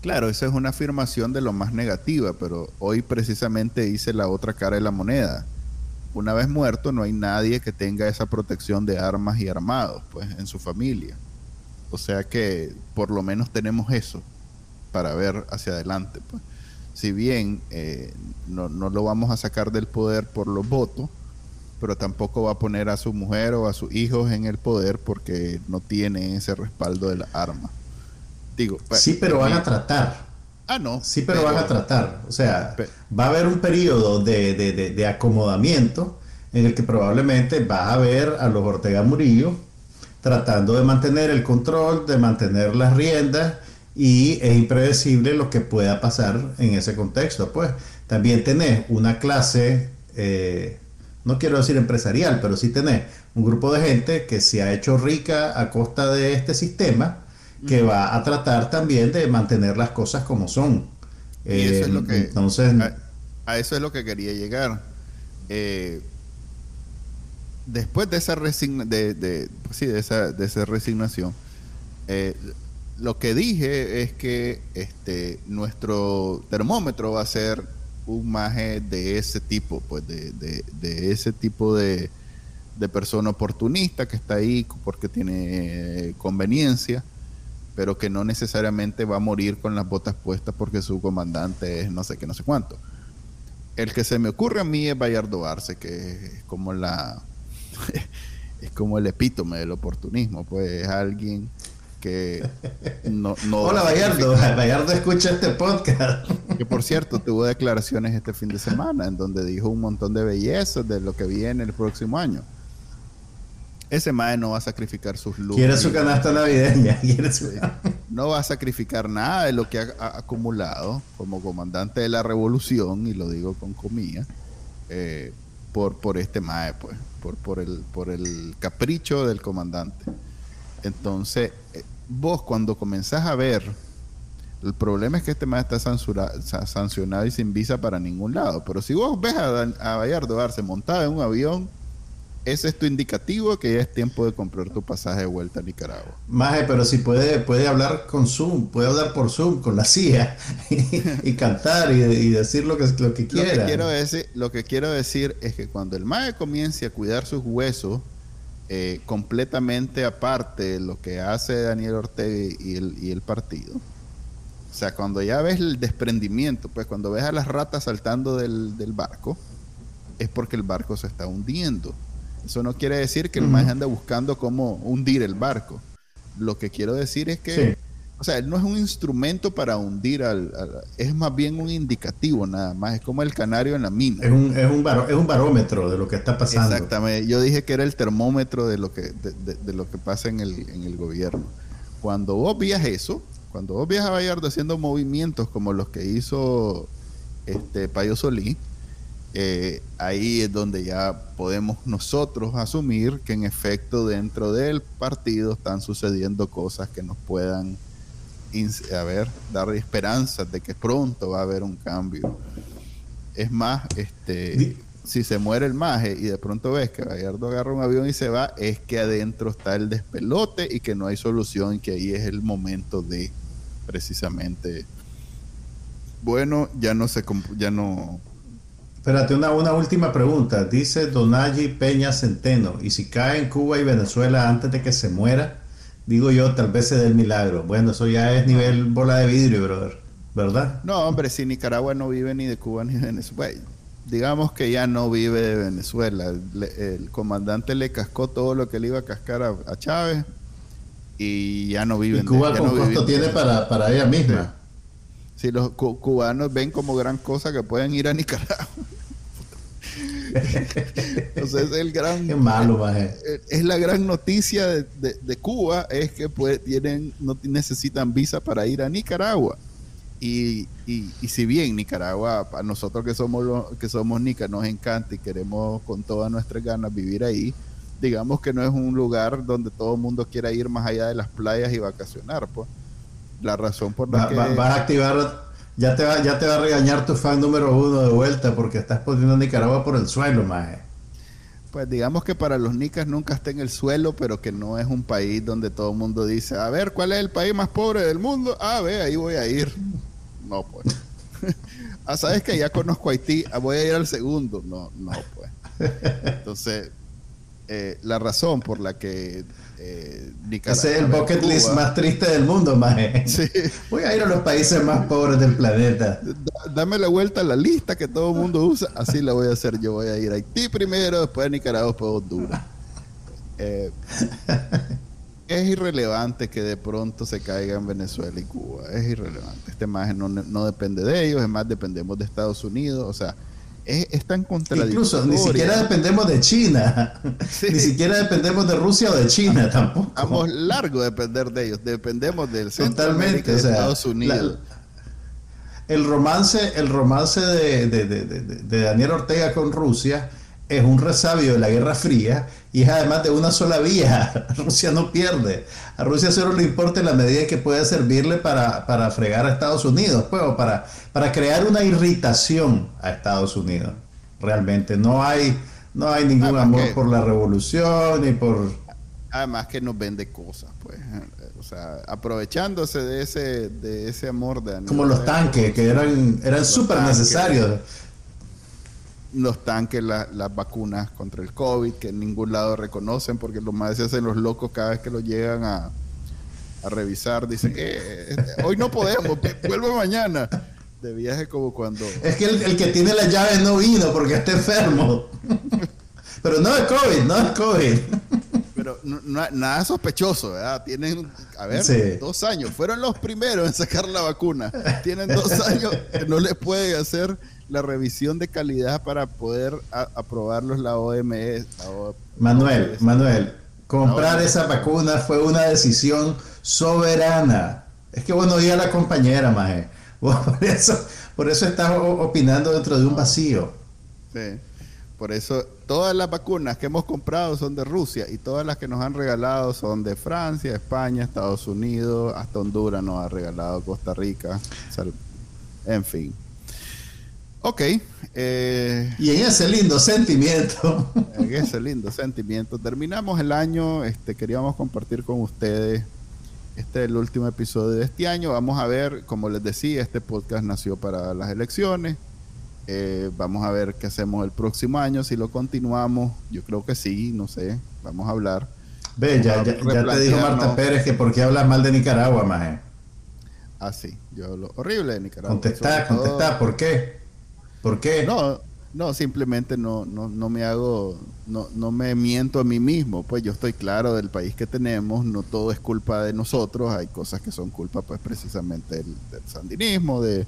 Claro, esa es una afirmación de lo más negativa, pero hoy precisamente hice la otra cara de la moneda. Una vez muerto, no hay nadie que tenga esa protección de armas y armados, pues, en su familia. O sea que por lo menos tenemos eso para ver hacia adelante. Pues. Si bien eh, no, lo vamos a sacar del poder por los votos, pero tampoco va a poner a su mujer o a sus hijos en el poder porque no tiene ese respaldo de la arma. Digo, sí, pero van a tratar. Ah, no. Sí, pero, van a tratar. O sea, va a haber un periodo de, de, acomodamiento en el que probablemente va a ver a los Ortega Murillo tratando de mantener el control, de mantener las riendas y es impredecible lo que pueda pasar en ese contexto. Pues también tenés una clase, eh, no quiero decir empresarial, pero sí tenés un grupo de gente que se ha hecho rica a costa de este sistema que va a tratar también de mantener las cosas como son. Y eso es lo que, entonces, a, eso es lo que quería llegar. Eh, después de esa, de, pues de, esa, de esa resignación, eh, lo que dije es que este, nuestro termómetro va a ser un maje de ese tipo, pues de, de ese tipo de, persona oportunista que está ahí porque tiene conveniencia, pero que no necesariamente va a morir con las botas puestas porque su comandante es no sé qué, no sé cuánto. El que se me ocurre a mí es Bayardo Arce, que es como la, <laughs> es como el epítome del oportunismo, pues es alguien que no... <laughs> Hola Bayardo, Bayardo escucha este podcast. Que por cierto tuvo declaraciones este fin de semana en donde dijo un montón de bellezas de lo que viene el próximo año. Ese mae no va a sacrificar sus lujos. Quiere su canasta navideña. No va a sacrificar nada de lo que ha, acumulado como comandante de la revolución, y lo digo con comillas, eh, por, por este mae, pues por, por, el, por el capricho del comandante. Entonces, eh, vos cuando comenzás a ver, el problema es que este más está sancionado y sin visa para ningún lado. Pero si vos ves a, a Bayardo darse montado en un avión ese es tu indicativo que ya es tiempo de comprar tu pasaje de vuelta a Nicaragua. Maje, pero si puede, puede hablar con Zoom, puede hablar por Zoom con la CIA <laughs> y, cantar y, decir lo que, lo que quiera. Lo que, quiero decir, lo que quiero decir es que cuando el Maje comience a cuidar sus huesos, eh, completamente aparte de lo que hace Daniel Ortega y el, y el partido, o sea, cuando ya ves el desprendimiento, pues cuando ves a las ratas saltando del, del barco, es porque el barco se está hundiendo. Eso no quiere decir que el uh anda buscando cómo hundir el barco. Lo que quiero decir es que, o sea, él no es un instrumento para hundir al, es más bien un indicativo nada más, es como el canario en la mina. Es un, es un, es un barómetro de lo que está pasando. Exactamente, yo dije que era el termómetro de lo que, de, lo que pasa en el, en el gobierno. Cuando vos vías eso, cuando vos vías a Vallardo haciendo movimientos como los que hizo este Payo Solí, eh, ahí es donde ya podemos nosotros asumir que en efecto dentro del partido están sucediendo cosas que nos puedan a ver, dar esperanzas de que pronto va a haber un cambio. Es más, este, si se muere el maje y de pronto ves que Gallardo agarra un avión y se va, es que adentro está el despelote y que no hay solución y que ahí es el momento de precisamente bueno, ya no se ya no Espérate, una, una última pregunta. Dice Donagli Peña Centeno, y si cae en Cuba y Venezuela antes de que se muera, digo yo, tal vez se dé el milagro. Bueno, eso ya es nivel bola de vidrio, brother, ¿verdad? No, hombre, si Nicaragua no vive ni de Cuba ni de Venezuela. digamos que ya no vive de Venezuela. El, comandante le cascó todo lo que le iba a cascar a, Chávez y ya no vive. ¿Y Cuba con costo tiene para, para ella misma? Si los cubanos ven como gran cosa que pueden ir a Nicaragua. <laughs> <laughs> Entonces el gran es la gran noticia de, Cuba es que pues tienen no necesitan visa para ir a Nicaragua. Y, y, si bien Nicaragua a nosotros que somos que somos nica nos encanta y queremos con todas nuestras ganas vivir ahí digamos que no es un lugar donde todo el mundo quiera ir más allá de las playas y vacacionar pues. La razón por la que vas a activar ya te, va, ya te va a regañar tu fan número uno de vuelta porque estás poniendo a Nicaragua por el suelo, maje. Pues digamos que para los nicas nunca está en el suelo, pero que no es un país donde todo el mundo dice, a ver, ¿cuál es el país más pobre del mundo? Ah, ve, ahí voy a ir. <laughs> No, pues. <laughs> ah, sabes que ya conozco Haití, ah, voy a ir al segundo. No, no, pues. <laughs> Entonces, eh, la razón por la que eh, Ese es el bucket list más triste del mundo, maje. <laughs> Voy a ir a los países más pobres del planeta. dame la vuelta a la lista que todo el mundo usa. Así la voy a hacer. Yo voy a ir a Haití primero, después a Nicaragua, después a Honduras. Eh, es irrelevante que de pronto se caigan Venezuela y Cuba. Es irrelevante. Este imagen no, no depende de ellos, es más, dependemos de Estados Unidos. O sea, es, tan contradictorio. Incluso ni siquiera dependemos de China. <laughs> Ni siquiera dependemos de Rusia o de China tampoco. Vamos largo depender de ellos. Dependemos del Totalmente, de Estados Unidos. el romance, el romance de, de Daniel Ortega con Rusia es un resabio de la Guerra Fría y es además de una sola vía. <laughs> Rusia no pierde. A Rusia solo le importa en la medida que pueda servirle para, para fregar a Estados Unidos, pues, para, para crear una irritación a Estados Unidos. Realmente no hay, no hay ningún amor por la revolución ni por... Además que nos vende cosas, pues. O sea, aprovechándose de ese, de ese amor de... Como los tanques, que eran, eran súper necesarios los tanques, las vacunas contra el COVID, que en ningún lado reconocen, porque los más se hacen los locos cada vez que lo llegan a, revisar. Dicen, eh, eh, hoy no podemos, <laughs> vuelvo mañana. De viaje como cuando... Es que el, que tiene las llaves no vino porque está enfermo. <laughs> Pero no es COVID, no es COVID. Pero nada sospechoso, ¿verdad? Tienen, a ver, dos años. Fueron los primeros en sacar la vacuna. Tienen dos años que no les puede hacer la revisión de calidad para poder aprobarlos la OMS. Manuel, Manuel, comprar esa vacuna fue una decisión soberana. Es que bueno, oí a la compañera, Maje. <laughs> Por eso, por eso estás opinando dentro de un vacío. Sí. Por eso todas las vacunas que hemos comprado son de Rusia y todas las que nos han regalado son de Francia, España, Estados Unidos, hasta Honduras nos ha regalado Costa Rica, en fin. Ok. Eh, y en ese lindo sentimiento. En ese lindo sentimiento. Terminamos el año. Este, queríamos compartir con ustedes. Este es el último episodio de este año. Vamos a ver, como les decía, este podcast nació para las elecciones. Eh, vamos a ver qué hacemos el próximo año. Si lo continuamos, yo creo que sí, no sé. Vamos a hablar. Ve, ya, ya, te dijo Marta Pérez que por qué hablas mal de Nicaragua, Maje. Ah, sí, yo hablo horrible de Nicaragua. Contestá, contestá, ¿por qué? ¿Por qué? No, no, simplemente no, no, no me hago, no, no me miento a mí mismo. Pues yo estoy claro del país que tenemos, no todo es culpa de nosotros, hay cosas que son culpa pues precisamente del, sandinismo, de,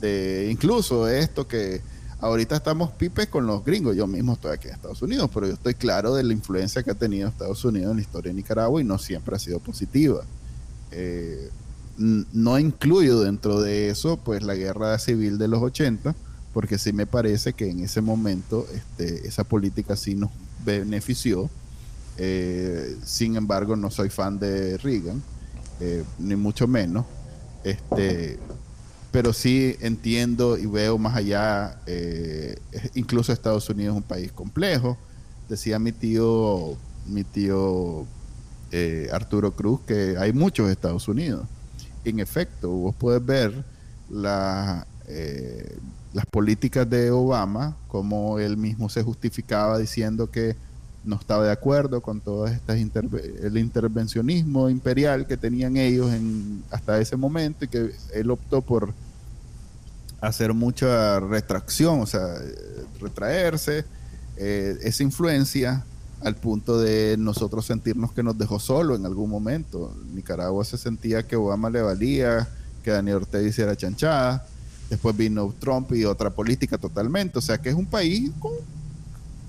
de incluso esto que ahorita estamos pipes con los gringos. Yo mismo estoy aquí en Estados Unidos, pero yo estoy claro de la influencia que ha tenido Estados Unidos en la historia de Nicaragua y no siempre ha sido positiva. Eh, no incluyo dentro de eso pues la guerra civil de los 80 porque sí me parece que en ese momento este, esa política sí nos benefició. Eh, sin embargo, no soy fan de Reagan, eh, ni mucho menos. Este, pero sí entiendo y veo más allá, eh, incluso Estados Unidos es un país complejo. Decía mi tío, mi tío Arturo Cruz, que hay muchos Estados Unidos. En efecto, vos puedes ver la, las políticas de Obama, como él mismo se justificaba diciendo que no estaba de acuerdo con todo estas el intervencionismo imperial que tenían ellos en, hasta ese momento y que él optó por hacer mucha retracción, o sea, retraerse, eh, esa influencia al punto de nosotros sentirnos que nos dejó solo en algún momento. Nicaragua se sentía que Obama le valía, que Daniel Ortega hiciera chanchada Después vino Trump y otra política totalmente. O sea que es un país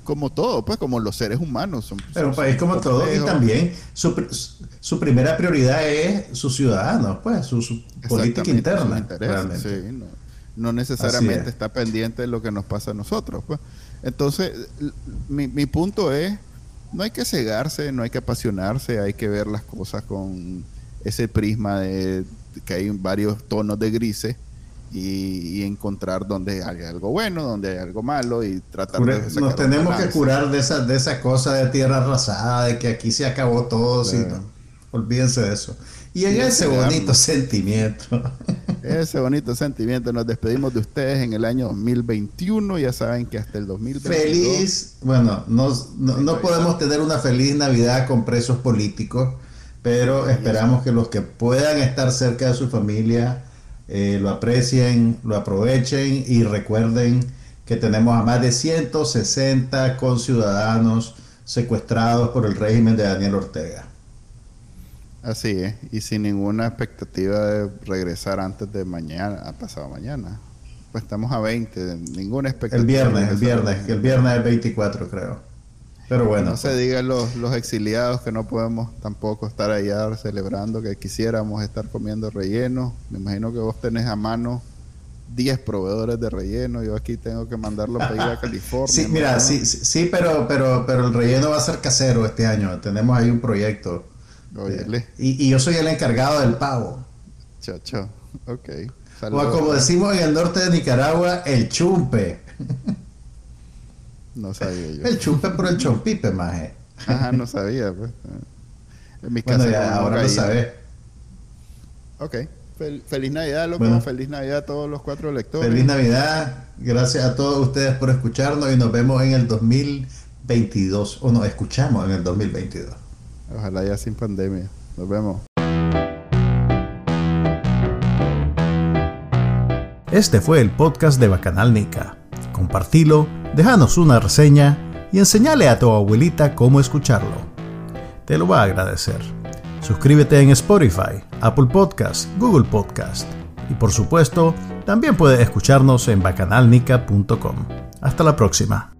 como todo, pues como los seres humanos. Son, Pero un país como todo y también su, primera prioridad es sus ciudadanos, pues su, política interna. no, necesariamente está pendiente de lo que nos pasa a nosotros. Pues. Entonces, mi, mi punto es, no hay que cegarse, no hay que apasionarse, hay que ver las cosas con ese prisma de que hay varios tonos de grises y, encontrar donde hay algo bueno, donde hay algo malo y tratar de Nos tenemos que curar de esa, de esa cosa de tierra arrasada, de que aquí se acabó todo. olvídense de eso. Y en ese bonito sentimiento. Ese bonito sentimiento. Nos despedimos de ustedes en el año 2021. Ya saben que hasta el 2022. Feliz. Bueno, no, no podemos tener una feliz Navidad con presos políticos, pero esperamos que los que puedan estar cerca de su familia eh, lo aprecien, lo aprovechen y recuerden que tenemos a más de 160 conciudadanos secuestrados por el régimen de Daniel Ortega. Así es, y sin ninguna expectativa de regresar antes de mañana, a pasado mañana. Pues estamos a 20, ninguna expectativa. El viernes, el viernes, el viernes es 24 creo. Pero bueno. no se digan los, los exiliados que no podemos tampoco estar allá celebrando, que quisiéramos estar comiendo relleno. Me imagino que vos tenés a mano 10 proveedores de relleno. Yo aquí tengo que mandarlo a pedir a <laughs> California. Sí, mira, sí, sí, pero, pero, pero el relleno va a ser casero este año. Tenemos ahí un proyecto. Eh, y, y, yo soy el encargado del pavo. Chacho, ok. o como decimos en el norte de Nicaragua, el chumpe. <laughs> No sabía yo. El chupe por el chompipe, maje. Ajá, no sabía, pues. En mi casa bueno, ahora lo sabes. Ok. feliz Navidad, loco. feliz Navidad a todos los cuatro lectores. Feliz Navidad. Gracias a todos ustedes por escucharnos y nos vemos en el 2022. O nos escuchamos en el 2022. Ojalá ya sin pandemia. Nos vemos. Este fue el podcast de Bacanal Nica. Compartilo déjanos una reseña y enseñale a tu abuelita cómo escucharlo. Te lo va a agradecer. Suscríbete en Spotify, Apple Podcast, Google Podcast y por supuesto, también puedes escucharnos en bacanalnica.com. Hasta la próxima.